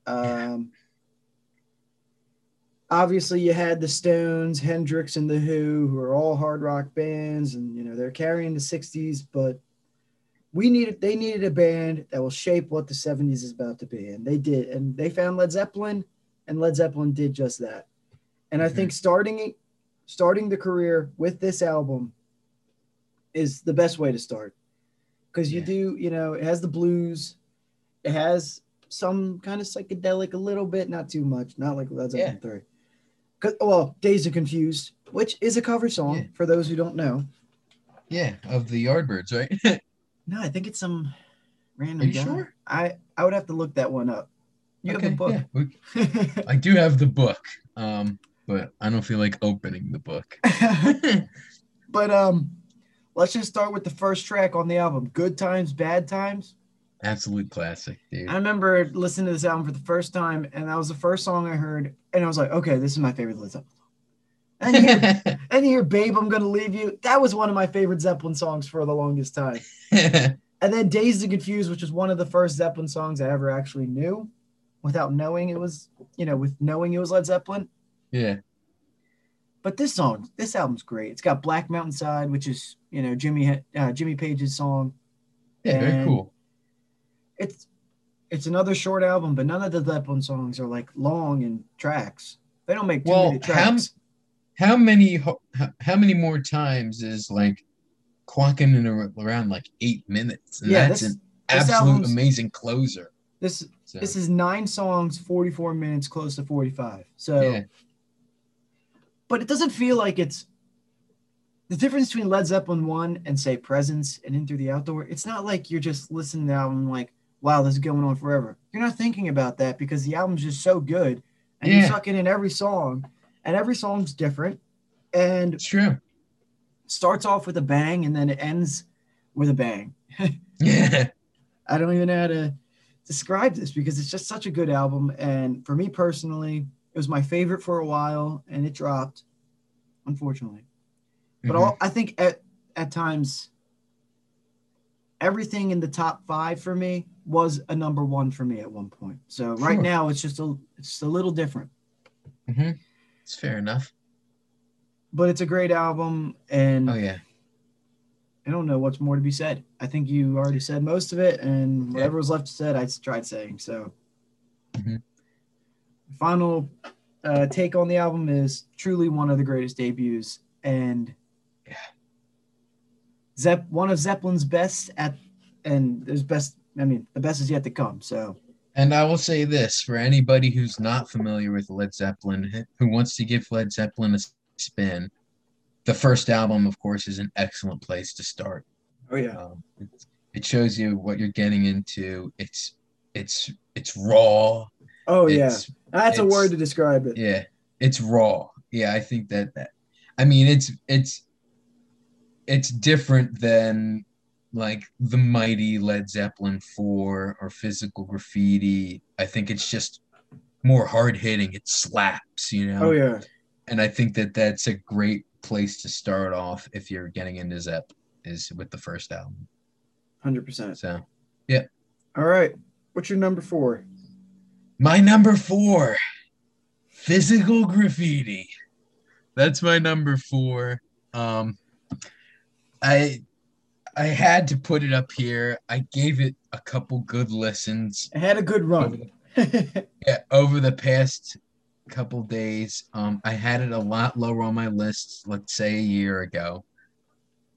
Um, obviously, you had the Stones, Hendrix, and the Who, who are all hard rock bands, and you know they're carrying the '60s. But we needed, they needed a band that will shape what the '70s is about to be, and they did. And they found Led Zeppelin, and Led Zeppelin did just that. And I Mhm. think starting starting the career with this album is the best way to start because you Yeah. do you know it has the blues it has some kind of psychedelic a little bit not too much not like Led Zeppelin 3 'Cause- well Dazed and Confused which is a cover song Yeah. for those who don't know Yeah, of the Yardbirds, right? no I think it's some random Are you guy. sure? I I would have to look that one up you have the book yeah. I do have the book, um, but I don't feel like opening the book. but um let's just start with the first track on the album Good Times Bad Times Absolute classic, dude. I remember listening to this album for the first time, and that was the first song I heard, and I was like, okay, this is my favorite Led Zeppelin. And here, and hear "Babe, I'm Gonna Leave You." That was one of my favorite Zeppelin songs for the longest time. And then "Dazed and Confused," which was one of the first Zeppelin songs I ever actually knew, without knowing it was, you know, with knowing it was Led Zeppelin. yeah. But this song, this album's great. It's got "Black Mountain Side," which is, you know, Jimmy uh, Jimmy Page's song. Yeah, very cool. it's it's another short album, but none of the Zeppelin songs are like long and tracks. They don't make two Well, how- tracks. How many how, how many more times is like clocking in around like eight minutes? And yeah, that's this, an, absolute amazing closer. This So, this is nine songs, 44 minutes, close to 45. So yeah, but it doesn't feel like it's the difference between Led Zeppelin one and say Presence and In Through the Outdoor. It's not like you're just listening to the album like, wow, this is going on forever. You're not thinking about that because the album's just so good, and you Yeah. suck it in every song, and every song's different, and it's true. starts off with a bang and then it ends with a bang. Yeah, I don't even know how to describe this because it's just such a good album. And for me personally, it was my favorite for a while and it dropped, unfortunately. But Mhm. all, I think at, at times, everything in the top five for me was a number one for me at one point. So right Sure. now it's just a it's just a little different, Mhm. It's fair enough. but it's a great album. And Oh yeah, I don't know what's more to be said. I think you already said most of it, and whatever was left said, I tried saying. So, Mhm. final uh, take on the album is truly one of the greatest debuts, and Yeah. Zepp one of Zeppelin's best at, and there's best. I mean, the best is yet to come. So, and I will say this for anybody who's not familiar with Led Zeppelin, who wants to give Led Zeppelin a spin, the first album, of course, is an excellent place to start. oh yeah, Um, it, it shows you what you're getting into. It's it's it's raw. oh yeah, that's a word to describe it. yeah, it's raw. Yeah, I think that that. I mean, it's it's it's different than like the mighty Led Zeppelin 4 or physical graffiti. I think it's just more hard hitting. It slaps, you know. Oh yeah, And I think that that's a great place to start off if you're getting into Zepp is with the first album. hundred percent. So yeah. All right, what's your number four? My number four, physical graffiti. That's my number four. Um, I I had to put it up here. I gave it a couple good listens. It had a good run. Yeah, over the past couple days. Um, I had it a lot lower on my list, let's say a year ago.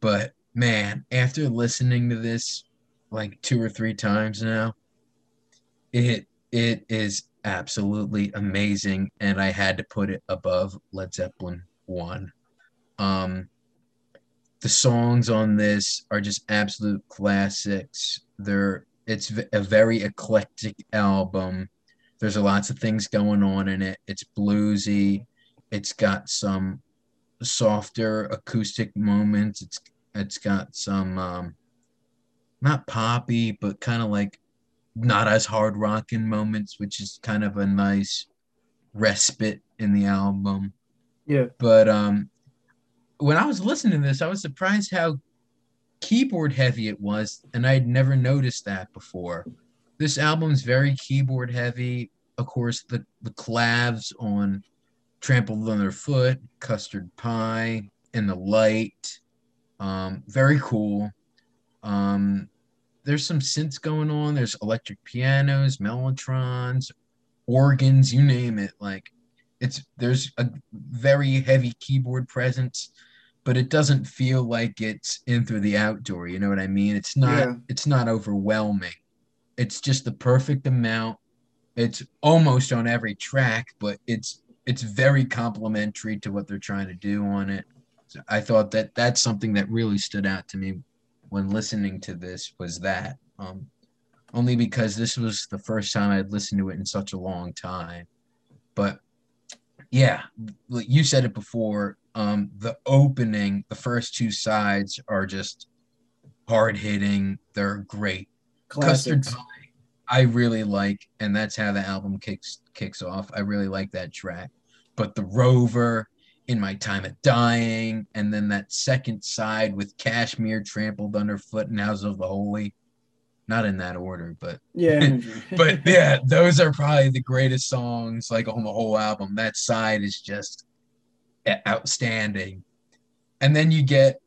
But man, after listening to this like two or three times now, it it is absolutely amazing, and I had to put it above Led Zeppelin one. Um, the songs on this are just absolute classics. They're it's a very eclectic album. There's a lots of things going on in it. It's bluesy. It's got some softer acoustic moments. It's it's got some um, not poppy, but kind of like not as hard rocking moments, which is kind of a nice respite in the album. yeah, But um, when I was listening to this, I was surprised how keyboard heavy it was, and I'd never noticed that before. This album's very keyboard heavy. Of course, the the clavs on "Trampled Underfoot," "Custard Pie," and "The Light," um, very cool. Um, there's some synths going on. There's electric pianos, mellotrons, organs, you name it. Like it's there's a very heavy keyboard presence, but it doesn't feel like it's in through the outdoor. You know what I mean? It's not Yeah. it's not overwhelming. It's just the perfect amount. It's almost on every track, but it's it's very complementary to what they're trying to do on it. So I thought that that's something that really stood out to me when listening to this was that. Um, only because this was the first time I'd listened to it in such a long time. But yeah, you said it before. Um, the opening, the first two sides are just hard hitting. They're great. Custard. Pie, I really like, and that's how the album kicks kicks off. I really like that track. But the Rover, in my time of dying, and then that second side with Kashmir trampled underfoot and House of the Holy. Not in that order, but Yeah, but yeah, those are probably the greatest songs like on the whole album. That side is just outstanding. And then you get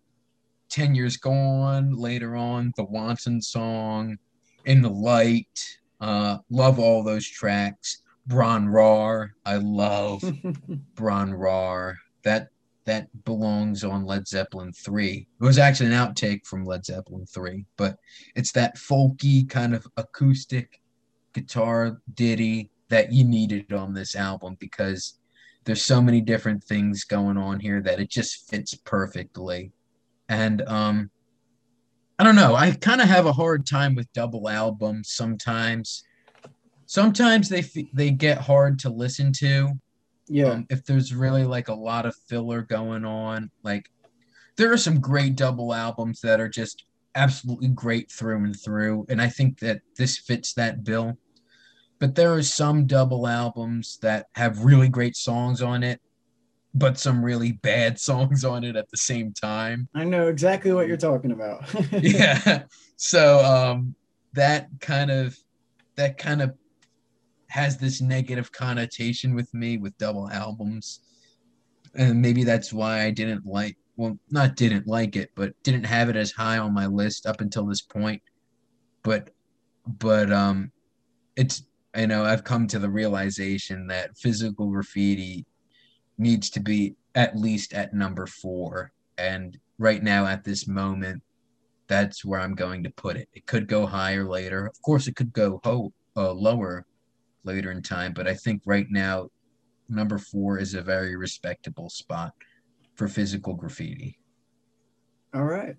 10 Years Gone later on, the Wanton song, In the Light. Uh, love all those tracks. Bron-Yr-Aur, I love Bron-Yr-Aur. That that belongs on Led Zeppelin 3. It was actually an outtake from Led Zeppelin 3, but it's that folky kind of acoustic guitar ditty that you needed on this album because there's so many different things going on here that it just fits perfectly. And um I don't know, I kind of have a hard time with double albums sometimes. Sometimes they f- they get hard to listen to Yeah. um, if there's really like a lot of filler going on like there are some great double albums that are just absolutely great through and through and i think that this fits that bill but there are some double albums that have really great songs on it but some really bad songs on it at the same time I know exactly what you're talking about. yeah so um that kind of that kind of has this negative connotation with me with double albums and maybe that's why i didn't like well not didn't like it but didn't have it as high on my list up until this point but but um it's you know i've come to the realization that physical graffiti needs to be at least at number four and right now at this moment that's where I'm going to put it. It could go higher later. Of course, it could go ho- uh, lower later in time, but I think right now, number four is a very respectable spot for physical graffiti. All right.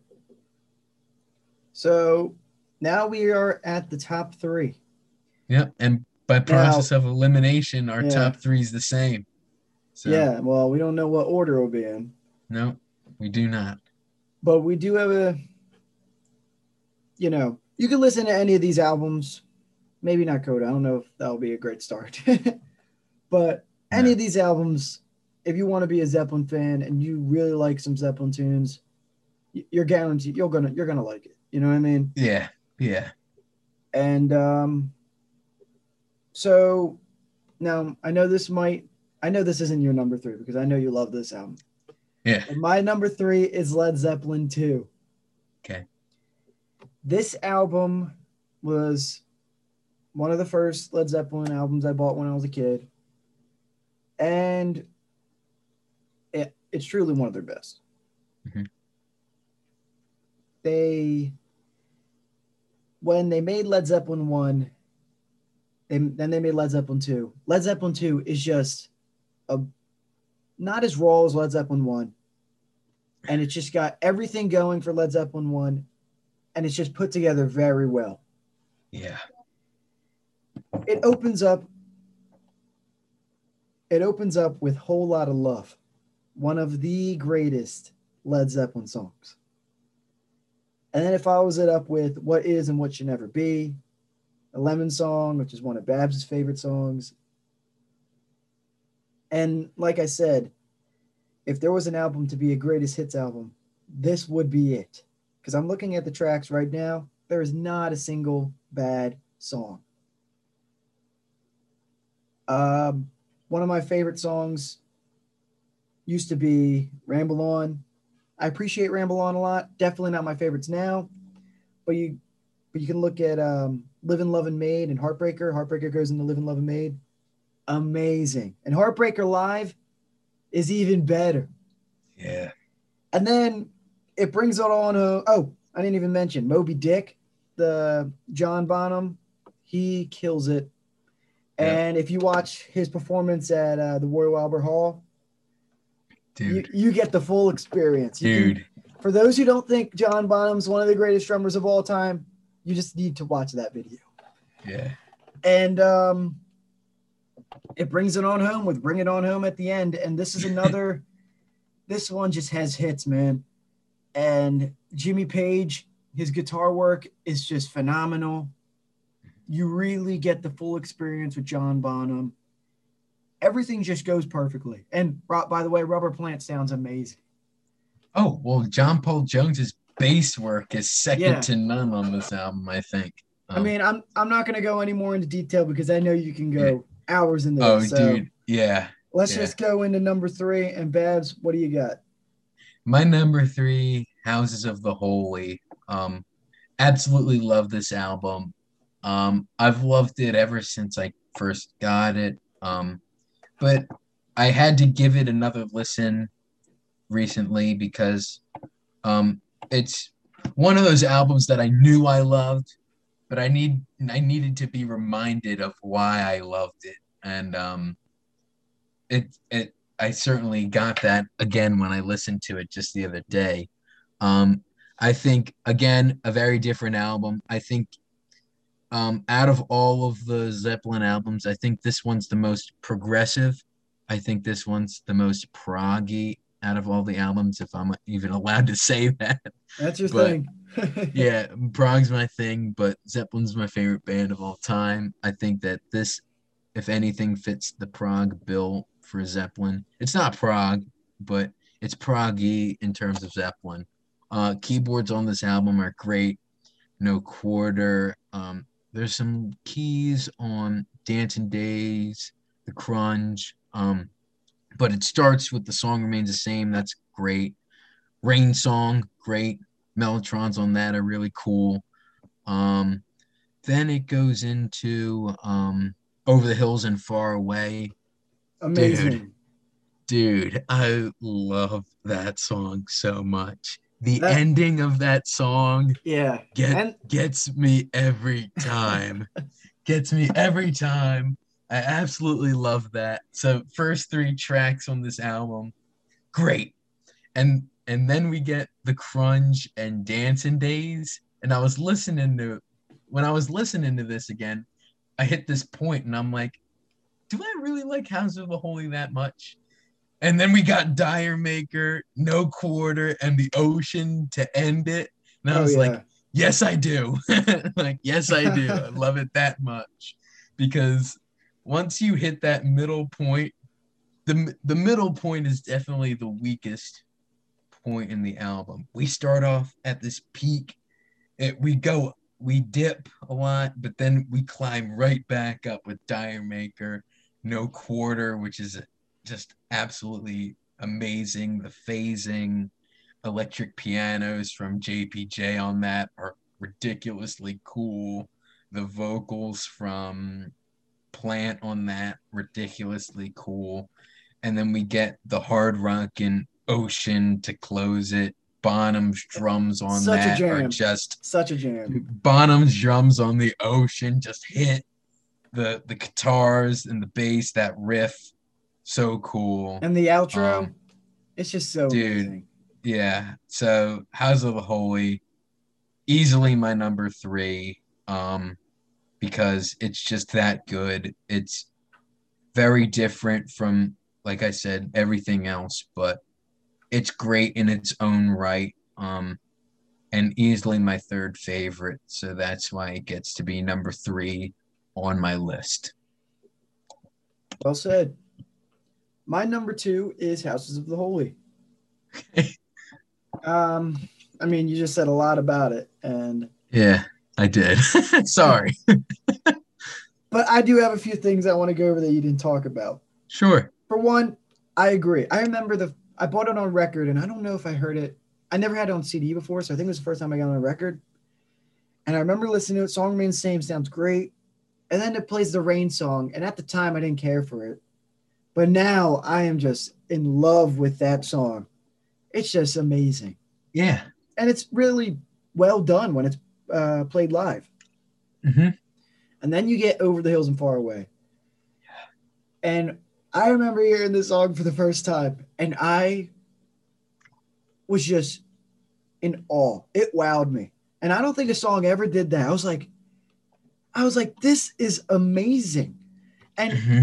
So now we are at the top three. Yep. And by process of elimination, our Yeah. top three is the same. So, Yeah. Well, we don't know what order it'll be in, No, we do not. but we do have a. You know, you can listen to any of these albums. Maybe not Coda. I don't know if that'll be a great start. but any of these albums, if you want to be a Zeppelin fan and you really like some Zeppelin tunes, you're guaranteed you're gonna you're gonna like it. You know what I mean? Yeah. Yeah. And um, so now I know this might, I know this isn't your number three because I know you love this album. Yeah. And my number three is Led Zeppelin 2. Okay. This album was one of the first Led Zeppelin albums I bought when I was a kid. And it, it's truly one of their best. Mhm. They, when they made Led Zeppelin 1, they, then they made Led Zeppelin 2. Led Zeppelin 2 is just a not as raw as Led Zeppelin 1. And it's just got everything going for Led Zeppelin 1 and it's just put together very well. Yeah. It opens up it opens up with Whole Lot of Love, one of the greatest Led Zeppelin songs. And then it follows it up with What Is and What Should Never Be, a Lemon Song, which is one of Babz' favorite songs. And like I said, if there was an album to be a greatest hits album, this would be it. Because I'm looking at the tracks right now, there is not a single bad song. Um, one of my favorite songs used to be Ramble On. I appreciate Ramble On a lot. Definitely not my favorites now, but you but you can look at um, Livin' Lovin' Maid and Heartbreaker. Heartbreaker goes into Living, Lovin' Maid. Amazing. And Heartbreaker Live is even better. Yeah. And then it brings it on. Uh, oh, I didn't even mention Moby Dick, the John Bonham. He kills it. Yeah. And if you watch his performance at uh, the Royal Albert Hall, you, Dude. you get the full experience. You can- Dude. for those who don't think John Bonham's one of the greatest drummers of all time, you just need to watch that video. Yeah. And um, it brings it on home with Bring It On Home at the end. And this is another, this one just has hits, man. And Jimmy Page, his guitar work is just phenomenal. You really get the full experience with John Bonham. Everything just goes perfectly. And by the way, Rubber Plant sounds amazing. Oh, well, John Paul Jones's bass work is second Yeah. to none on this album, I think. I Um, mean, I'm I'm not going to go any more into detail because I know you can go hours in this. oh, so dude. Yeah. let's yeah. just go into number three. And Babz, what do you got? My number three, Houses of the Holy. Um, absolutely love this album. Um, I've loved it ever since I first got it. Um, but I had to give it another listen recently because um, it's one of those albums that I knew I loved, but I need I needed to be reminded of why I loved it, and um, it it I certainly got that again when I listened to it just the other day. Um, I think again a very different album. I think um, out of all of the Zeppelin albums, I think this one's the most progressive. I think this one's the most proggy out of all the albums, if I'm even allowed to say that. That's your But- thing. yeah, prog's my thing, but Zeppelin's my favorite band of all time. I think that this, if anything, fits the prog bill for Zeppelin. It's not prog, but it's proggy in terms of Zeppelin. Uh, keyboards on this album are great. No quarter. Um, there's some keys on Dancing Days, The Crunge. Um, but it starts with the song remains the same. That's great. Rain song, great. Mellotrons on that are really cool. Um, then it goes into um, Over the Hills and Far Away. Amazing. Dude, I love that song so much. The That- ending of that song Yeah. get, And- gets me every time. gets me every time. I absolutely love that. So first three tracks on this album, great. And and then we get the crunge and dancing days. And I was listening to when I was listening to this again, I hit this point and I'm like, do I really like House of the Holy that much? And then we got D'yer Mak'er, No Quarter, and the Ocean to end it. And I Oh, was yeah. like, yes, I do. like, yes, I do. I love it that much because once you hit that middle point, the the middle point is definitely the weakest point in the album. We start off at this peak, it, we go, we dip a lot, but then we climb right back up with D'yer Mak'er, No Quarter, which is just absolutely amazing. The phasing, electric pianos from JPJ on that are ridiculously cool. The vocals from Plant on that ridiculously cool. And then we get the hard rockin' ocean to close it. Bonham's drums on Such a that are just Such a jam. Bonham's drums on the ocean just hit the the guitars and the bass, that riff, so cool. And the outro, Um, it's just so dude. amazing. Yeah. So House of the Holy, easily my number three. Um, because it's just that good. It's very different from, like I said, everything else, but it's great in its own right. Um, and easily my third favorite. So that's why it gets to be number three on my list. Well said. My number two is Houses of the Holy. um, I mean, you just said a lot about it, and Yeah, I did. Sorry. but I do have a few things I want to go over that you didn't talk about. Sure. For one, I agree. I remember the I bought it on record, and I don't know if I heard it. I never had it on CD before, so I think it was the first time I got it on record. And I remember listening to it. Song remains the same, sounds great. And then it plays the rain song, and at the time I didn't care for it, but now I am just in love with that song. It's just amazing, Yeah. and it's really well done when it's uh, played live. hmm And then you get Over the Hills and Far Away. And I remember hearing this song for the first time, and I was just in awe. It wowed me. And I don't think a song ever did that. I was like, I was like, this is amazing. And hmm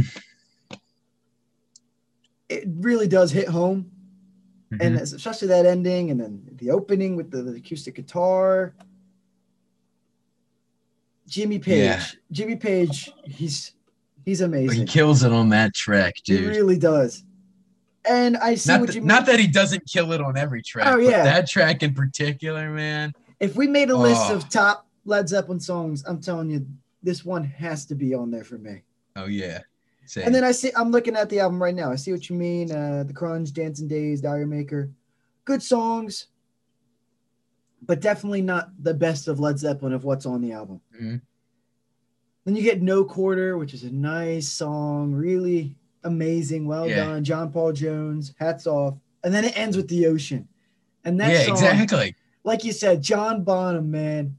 it really does hit home. And Mm-hmm. especially that ending and then the opening with the, the acoustic guitar. Jimmy Page. Yeah. Jimmy Page, he's he's amazing. he kills it on that track, dude. He really does. And I see not, what th- you mean. not that he doesn't kill it on every track. Oh, but yeah. that track in particular, man. if we made a list Oh. of top Led Zeppelin songs, I'm telling you, this one has to be on there for me. Oh yeah. Same. And then I see I'm looking at the album right now. I see what you mean. Uh, the Crunge, Dancing Days, D'yer Mak'er. Good songs, but definitely not the best of Led Zeppelin of what's on the album. Mhm. Then you get No Quarter, which is a nice song, really amazing, well Yeah. done. John Paul Jones, hats off. and then it ends with the ocean. And that yeah, song, exactly. like you said, John Bonham, man,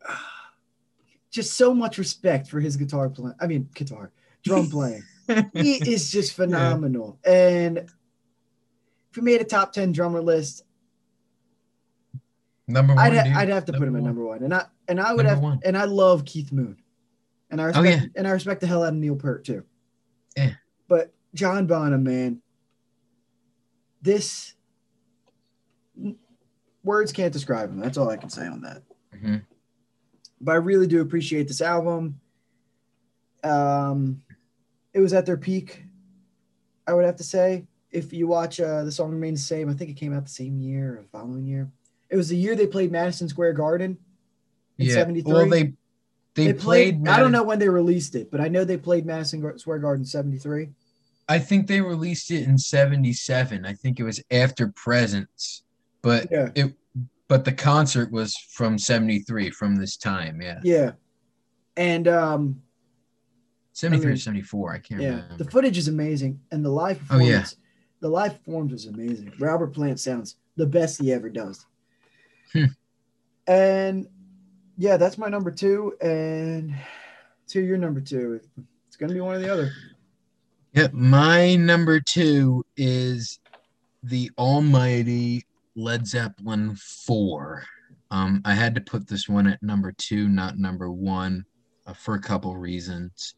just so much respect for his guitar playing. I mean, guitar, drum playing. he is just phenomenal. And if we made a top 10 drummer list, Number one. I'd, ha- dude. I'd have to put him at number one. And I and I would Number have one. and I love Keith Moon. And I Oh, respect yeah. and I respect the hell out of Neil Peart too. Yeah. But John Bonham, man, this words can't describe him. That's all I can say on that. Mhm. But I really do appreciate this album. Um, it was at their peak, I would have to say. If you watch uh, the song remains the same, I think it came out the same year or following year. It was the year they played Madison Square Garden. in Yeah. 73? Well, they they, They, played. played. I don't know when they released it, but I know they played Madison Square Garden '73. I think they released it in '77. I think it was after Presence, but Yeah. it but the concert was from '73, from this time. Yeah, Yeah, and um, '73 I or mean, '74. I can't yeah, remember. the footage is amazing, and the live Oh, yeah. The live performance was amazing. Robert Plant sounds the best he ever does. Hmm. And yeah, that's my number two, and to your number two. It's gonna be one or the other. Yep, my number two is the almighty Led Zeppelin 4. Um, I had to put this one at number two, not number one, uh, for a couple reasons.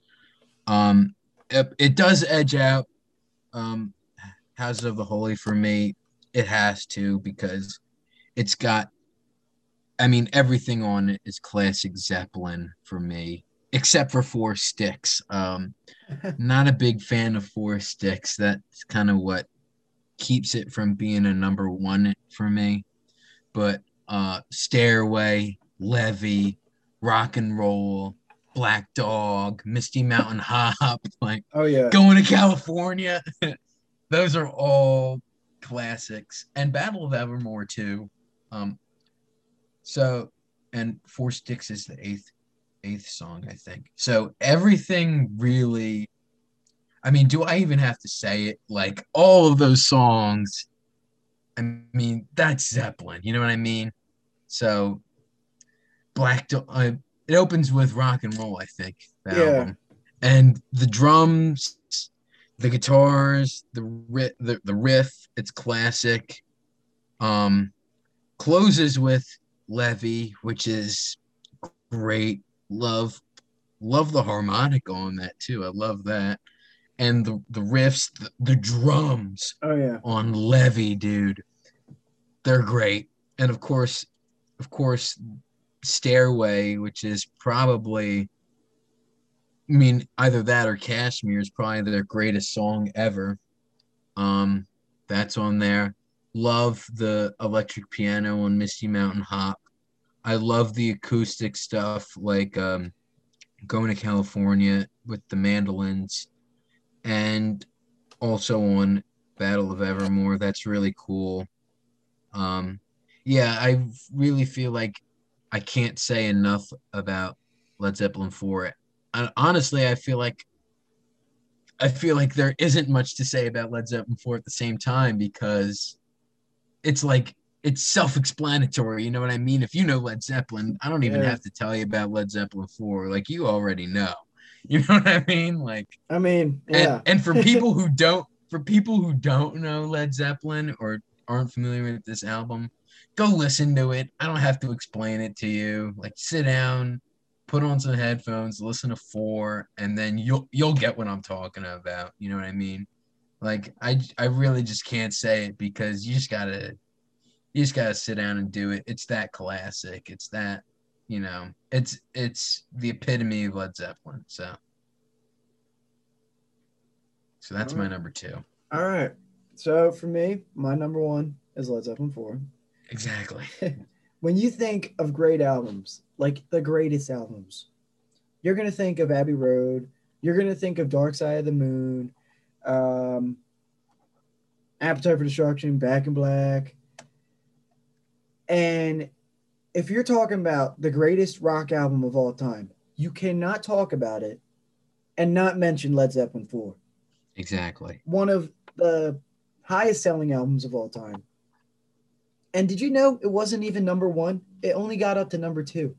Um, it, it does edge out um, Houses of the Holy for me. It has to because it's got, I mean, everything on it is classic Zeppelin for me, except for Four Sticks. Um, not a big fan of four sticks. That's kind of what keeps it from being a number one for me. But uh Stairway, Levee, Rock and Roll, Black Dog, Misty Mountain Hop, like Oh yeah, going to California. Those are all classics. And Battle of Evermore too. Um so and Four Sticks is the eighth eighth song, I think. So everything really I mean, do I even have to say it? Like all of those songs, I mean, that's Zeppelin, you know what I mean? So Black Do- uh, it opens with rock and roll, I think. Yeah. album. And the drums, the guitars, the riff, the, the riff, it's classic. Um closes with Levee, which is great. Love love the harmonica on that too. I love that. And the, the riffs, the, the drums oh yeah, on Levee, dude. They're great. And of course, of course, Stairway, which is probably I mean, either that or Kashmir is probably their greatest song ever. Um, that's on there. Love the electric piano on Misty Mountain Hop. I love the acoustic stuff, like um, going to California with the mandolins, and also on Battle of Evermore. That's really cool. Um, yeah, I really feel like I can't say enough about Led Zeppelin 4. I, honestly, I feel like I feel like there isn't much to say about Led Zeppelin 4 at the same time because it's like it's self-explanatory, you know what I mean? If you know Led Zeppelin, I don't even Yeah. have to tell you about Led Zeppelin 4. Like you already know. You know what I mean? Like I mean, and, yeah, and for people who don't for people who don't know Led Zeppelin or aren't familiar with this album, go listen to it. I don't have to explain it to you. Like sit down, put on some headphones, listen to four, and then you'll you'll get what I'm talking about. You know what I mean? Like I I really just can't say it because you just gotta you just gotta sit down and do it. It's that classic. It's that you know, it's it's the epitome of Led Zeppelin. So so that's my number two. all right. So for me, my number one is Led Zeppelin four. Exactly. when you think of great albums, like the greatest albums, you're gonna think of Abbey Road. You're gonna think of Dark Side of the Moon, um, Appetite for Destruction, Back in Black, and if you're talking about the greatest rock album of all time, you cannot talk about it and not mention Led Zeppelin four Exactly. one of the highest selling albums of all time. And did you know it wasn't even number one? It only got up to number two.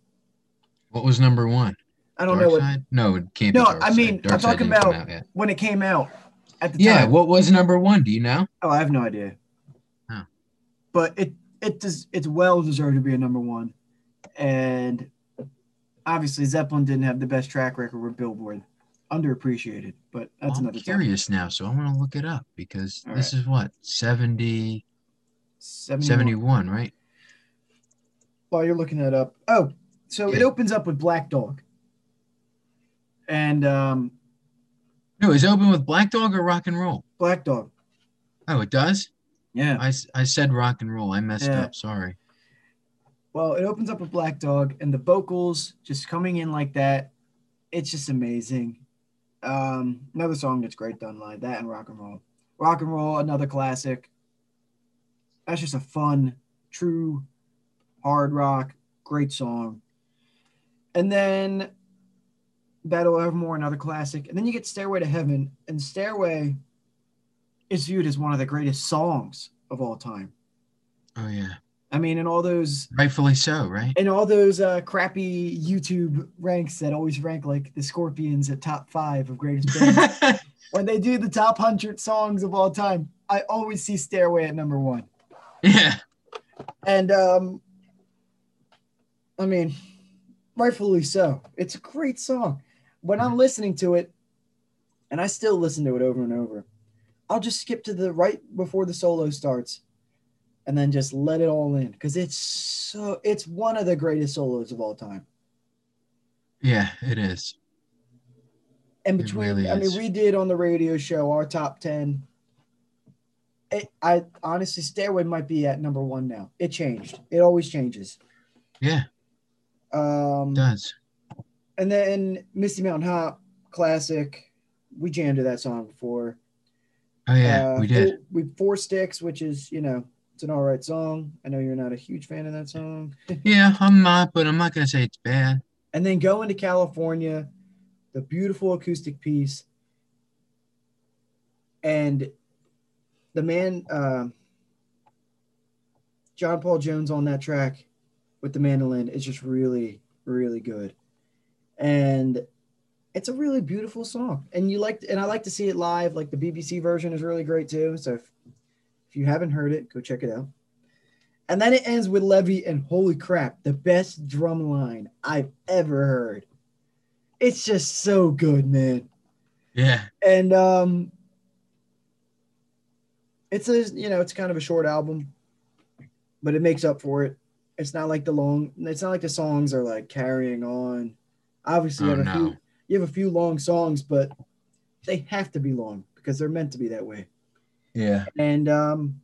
What was number one? I don't Dark know what No, it can't No, I mean, I'm talking about- when it came out at the Yeah, time. what was number one? Do you know? Oh, I have no idea. Oh. But it it does it's well deserved to be a number one. And obviously Zeppelin didn't have the best track record with Billboard. Underappreciated, but that's I'm another topic. curious now, so I want to look it up because All this is what 70, 71. 71, right? While you're looking that up. Oh, so it opens up with Black Dog. And um No, is it open with Black Dog or Rock and Roll? Black Dog. Oh, it does. Yeah. I, I said Rock and Roll. I messed Yeah. up. Sorry. Well, it opens up with Black Dog and the vocals just coming in like that. It's just amazing. Um, another song that's great done live, that and rock and roll. Rock and roll, another classic. That's just a fun, true hard rock, great song. And then Battle of Evermore, another classic. And then you get Stairway to Heaven, and Stairway is viewed as one of the greatest songs of all time. Oh yeah, I mean, and all those rightfully so, right? and all those uh, crappy YouTube ranks that always rank like the Scorpions at top five of greatest bands. when they do the top hundred songs of all time, I always see Stairway at number one. Yeah, And um, I mean, rightfully so. It's a great song. When I'm listening to it, and I still listen to it over and over, I'll just skip to the right before the solo starts and then just let it all in because it's so it's one of the greatest solos of all time. yeah, it is. And between, really I mean, is. we did on the radio show our top 10. It, I honestly, Stairway might be at number one now. It changed. It always changes. Yeah, Um, it does. and then Misty Mountain Hop, classic. We jammed to that song before. Oh yeah, Uh, we did. We Four Sticks, which is, you know, it's an all right song. I know you're not a huge fan of that song. Yeah, I'm not, but I'm not gonna say it's bad. and then Going to California, the beautiful acoustic piece. And the man, um John Paul Jones on that track with the mandolin is just really, really good. And it's a really beautiful song. And you like, and I like to see it live. Like the BBC version is really great too. So if, if you haven't heard it, go check it out. And then it ends with Levee, and holy crap, the best drum line I've ever heard. It's just so good, man. Yeah, And um it's a you know, it's kind of a short album, but it makes up for it. It's not like the long it's not like the songs are like carrying on. Obviously you Oh, have a few you have a few long songs, but they have to be long because they're meant to be that way. yeah, and um,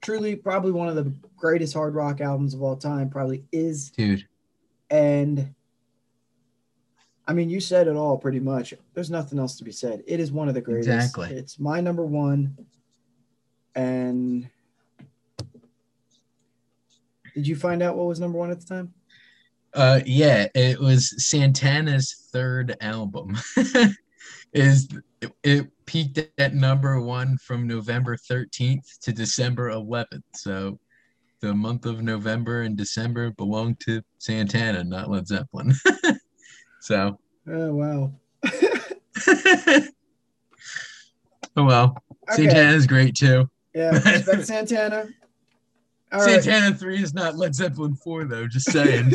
truly probably one of the greatest hard rock albums of all time probably is dude. and i mean you said it all pretty much there's nothing else to be said it is one of the greatest Exactly. it's my number one and did you find out what was number one at the time Uh, yeah, it was Santana's third album. Is it, it peaked at number one from November 13th to December 11th. So the month of November and December belonged to Santana, not Led Zeppelin. so, oh wow oh well, okay Santana's great too. yeah respect santana all right Santana 3 is not Led Zeppelin 4, though, just saying.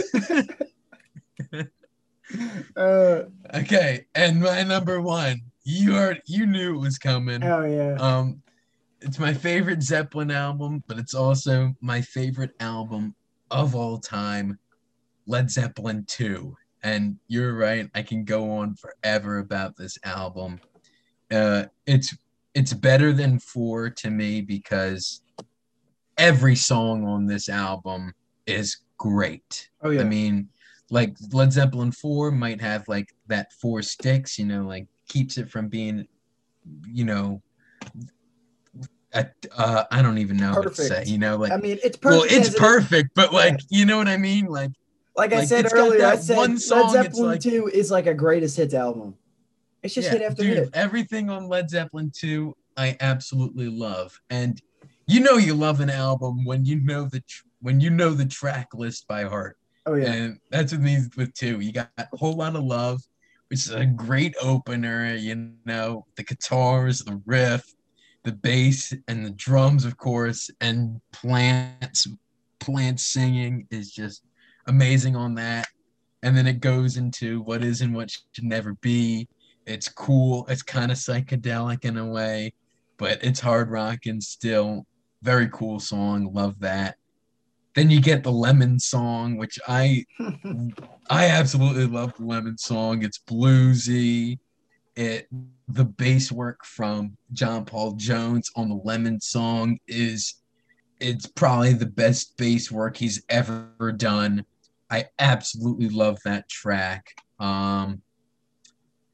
uh, okay, and my number one, you are you knew it was coming. oh yeah Um, it's my favorite Zeppelin album, but it's also my favorite album of all time, Led Zeppelin 2. And you're right, I can go on forever about this album. Uh, it's it's better than four to me because every song on this album is great. oh yeah I mean, like Led Zeppelin 4 might have like that four sticks, you know, like keeps it from being, you know, a, uh, I don't even know what to say, you know, like, I mean, it's perfect. well, it's as it- perfect, but like, you know what I mean? Like, Like I said earlier, I said one song, Led Zeppelin like- 2 is like a greatest hits album. It's just yeah, hit after dude, hit. everything on Led Zeppelin 2 I absolutely love. And you know you love an album when you know the tr- when you know the track list by heart. Oh yeah. And that's with me with two. You got a whole lot of love, which is a great opener. You know, the guitars, the riff, the bass, and the drums, of course, and plants. Plants singing is just amazing on that. And then it goes into what is and what should never be. It's cool. It's kind of psychedelic in a way, but it's hard rock and still very cool song. Love that. Then you get the Lemon song, which I I absolutely love the Lemon song. It's bluesy. It the bass work from John Paul Jones on the Lemon song is it's probably the best bass work he's ever done. I absolutely love that track. Um,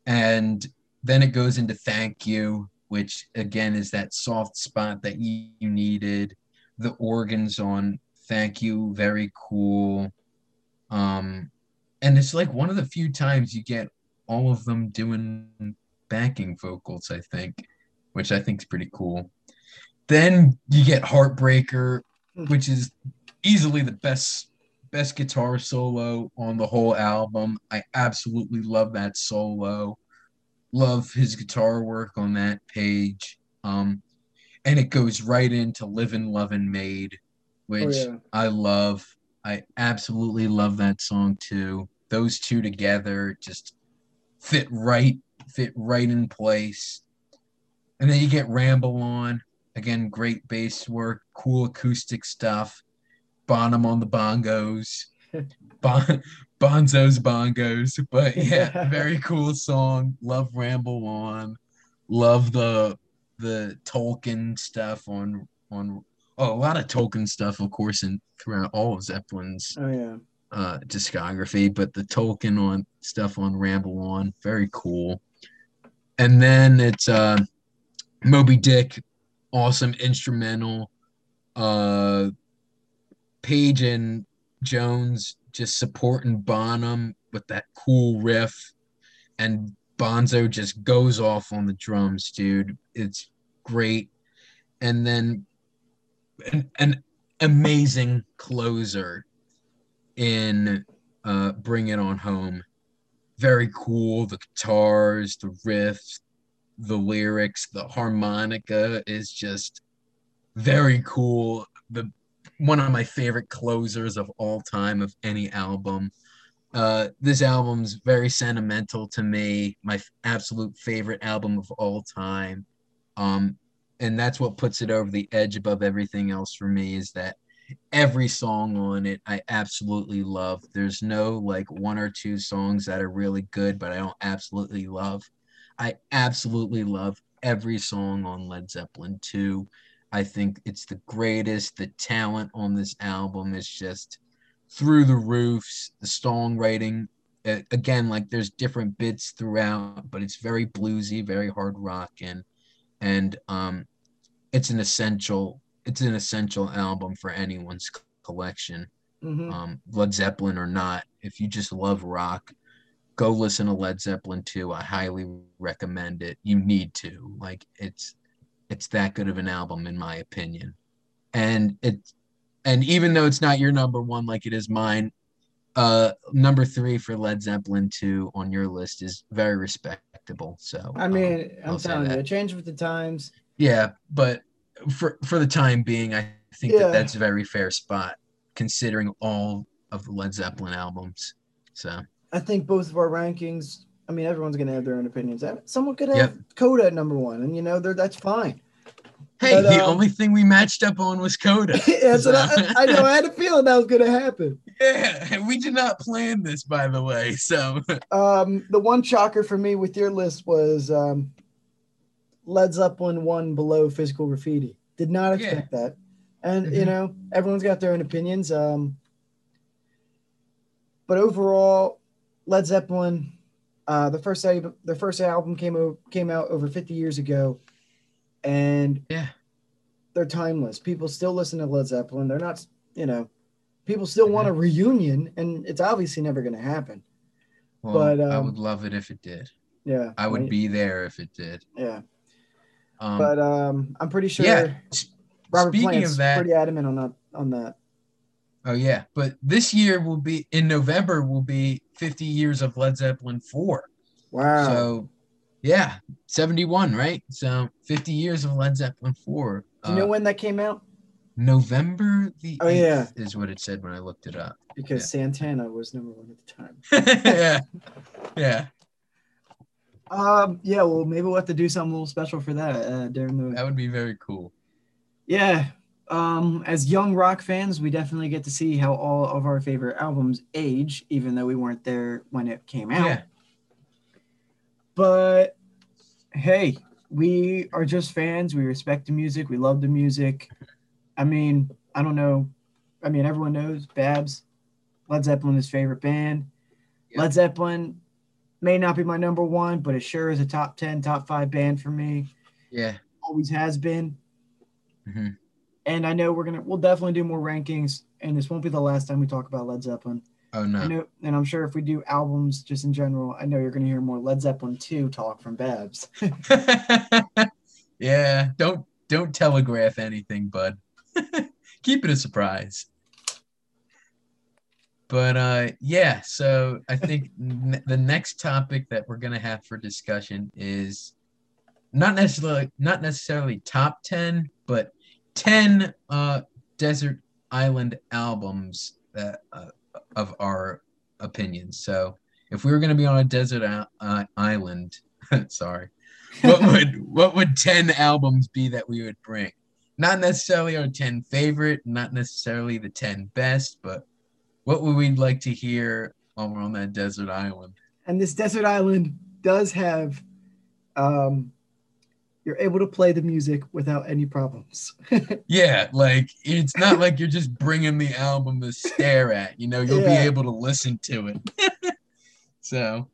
and then it goes into Thank You, which again is that soft spot that you, you needed. The organs on Thank You, very cool. Um, and it's like one of the few times you get all of them doing backing vocals, I think, which I think is pretty cool. Then you get Heartbreaker, which is easily the best best guitar solo on the whole album. I absolutely love that solo. Love his guitar work on that page. Um, and it goes right into Livin' Lovin' Maid, which yeah. I love. I absolutely love that song too. Those two together just fit right, fit right in place. And then you get Ramble On. Again, great bass work, cool acoustic stuff. Bonham on the bongos. Bon- Bonzo's bongos. But yeah, very cool song. Love Ramble On. Love the the Tolkien stuff on on oh a lot of Tolkien stuff, of course, and throughout all of Zeppelin's Oh yeah. uh, discography, but the Tolkien on stuff on Ramble On, very cool. And then it's uh, Moby Dick, awesome instrumental. Uh, Page and Jones just supporting Bonham with that cool riff, and Bonzo just goes off on the drums, dude. It's great. And then an, an amazing closer in uh, Bring It On Home. Very cool. The guitars, the riffs, the lyrics, the harmonica is just very cool. The one of my favorite closers of all time of any album. Uh, this album's very sentimental to me. My f- absolute favorite album of all time. Um, and that's what puts it over the edge above everything else for me is that every song on it I absolutely love. There's no like one or two songs that are really good, but I don't absolutely love. I absolutely love every song on Led Zeppelin 2. I think it's the greatest. The talent on this album is just through the roofs. The songwriting, again, like there's different bits throughout, but it's very bluesy, very hard rock, and and um, it's an essential. It's an essential album for anyone's collection, hmm um, Led Zeppelin or not. If you just love rock, go listen to Led Zeppelin too. I highly recommend it. You need to. Like it's it's that good of an album in my opinion. And it and even though it's not your number one like it is mine, uh number 3 for Led Zeppelin 2 on your list is very respectable. So I um, mean, I'm I'll say telling you, changed with the times. yeah, but for for the time being, I think Yeah. that that's a very fair spot considering all of the Led Zeppelin albums. So I think both of our rankings. I mean, everyone's gonna have their own opinions. Someone could have Yep. Coda at number one, and you know, they're, that's fine. Hey, But, the um, only thing we matched up on was Coda. That's what I, I know. I had a feeling that was gonna happen. Yeah, we did not plan this, by the way. So Um, the one shocker for me with your list was um, Led Zeppelin one below Physical Graffiti. Did not Yeah. expect that, and you Mhm. know everyone's got their own opinions. Um, but overall, Led Zeppelin, uh, the first album, the first album came o- came out over fifty years ago, and yeah, they're timeless. People still listen to Led Zeppelin. They're not, you know, people still want a reunion, and it's obviously never going to happen. well, But, I um, would love it if it did. Yeah, I would be there if it did. Yeah. Um, but um, I'm pretty sure yeah. Robert speaking Plant's of that, pretty adamant on that. On that. Oh yeah, but this year will be in November will be 50 years of Led Zeppelin 4. Wow. So yeah, 71, right? So 50 years of Led Zeppelin 4. Do you know Uh, when that came out? November the Oh, yeah. 8th is what it said when I looked it up. Because Santana was number one at the time. yeah. Yeah. Um. Yeah. Well, maybe we'll have to do something a little special for that uh, during the. That would be very cool. Yeah. Um. As young rock fans, we definitely get to see how all of our favorite albums age, even though we weren't there when it came out. Yeah. But hey, we are just fans. We respect the music. We love the music. I mean, I don't know. I mean, everyone knows Babz, Led Zeppelin, is favorite band. Yeah. Led Zeppelin may not be my number one, but it sure is a top 10, top five band for me. Yeah. Always has been. Mhm. And I know we're going to, we'll definitely do more rankings. And this won't be the last time we talk about Led Zeppelin. Oh I no. know, and I'm sure if we do albums just in general, I know you're going to hear more Led Zeppelin 2 talk from Babz. yeah. Don't don't telegraph anything, bud. Keep it a surprise. But uh yeah, so I think n- the next topic that we're gonna have for discussion is not necessarily not necessarily top 10 but 10 uh desert island albums that uh, of our opinions so if we were going to be on a desert uh, island sorry what would what would 10 albums be that we would bring? Not necessarily our 10 favorite not necessarily the 10 best but what would we like to hear while we're on that desert island? And this desert island does have um you're able to play the music without any problems Yeah, like it's not like you're just bringing the album to stare at. You know, you'll Yeah. be able to listen to it. so,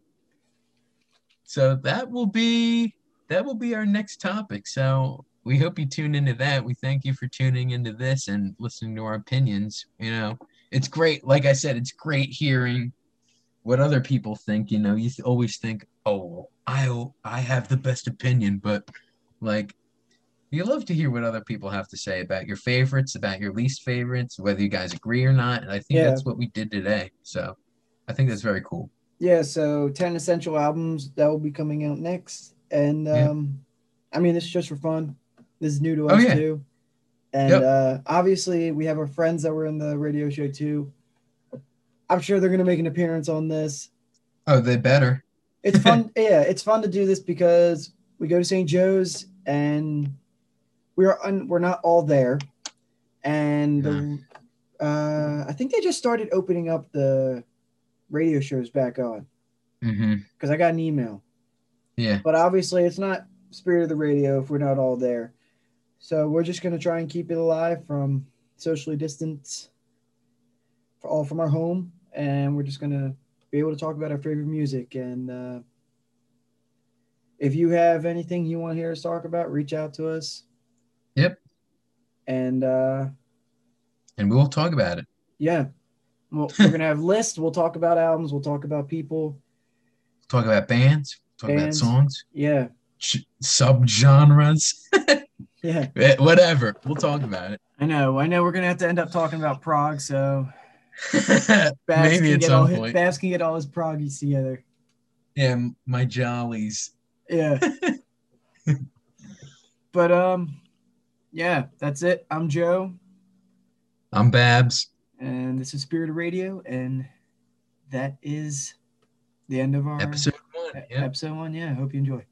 so that will be that will be our next topic. So we hope you tune into that. We thank you for tuning into this and listening to our opinions. You know, it's great. Like I said, it's great hearing what other people think. You know, you always think, oh, I I have the best opinion, but like you love to hear what other people have to say about your favorites, about your least favorites, whether you guys agree or not. And I think Yeah. that's what we did today. So I think that's very cool. yeah so 10 essential albums that will be coming out next and Yeah. um i mean this is just for fun this is new to Oh, us yeah. too and Yep. uh obviously we have our friends that were in the radio show too i'm sure they're going to make an appearance on this Oh, they better. it's fun yeah it's fun to do this because we go to st joe's and we're un, we're not all there. And the, uh, i think they just started opening up the radio shows back on. Because i got an email. Yeah. but obviously it's not spirit of the radio if we're not all there. So we're just going to try and keep it alive from socially distance for all from our home. And we're just going to be able to talk about our favorite music and uh, if you have anything you want to hear us talk about reach out to us Yep. and uh, And we'll talk about it. yeah well, we're going to have lists we'll talk about albums we'll talk about people Talk about bands, talk Bands. about songs, yeah ch- subgenres, yeah Eh, whatever. We'll talk about it. i know i know we're going to have to end up talking about prog so Babz Maybe can at get all some his, point. Babz can get all his proggies together. Yeah, my jollies. Yeah. but um, yeah, that's it. I'm Joe, I'm Babz. and this is Spirit of Radio, and that is the end of our Episode one. Yeah. episode one. Yeah, I hope you enjoy.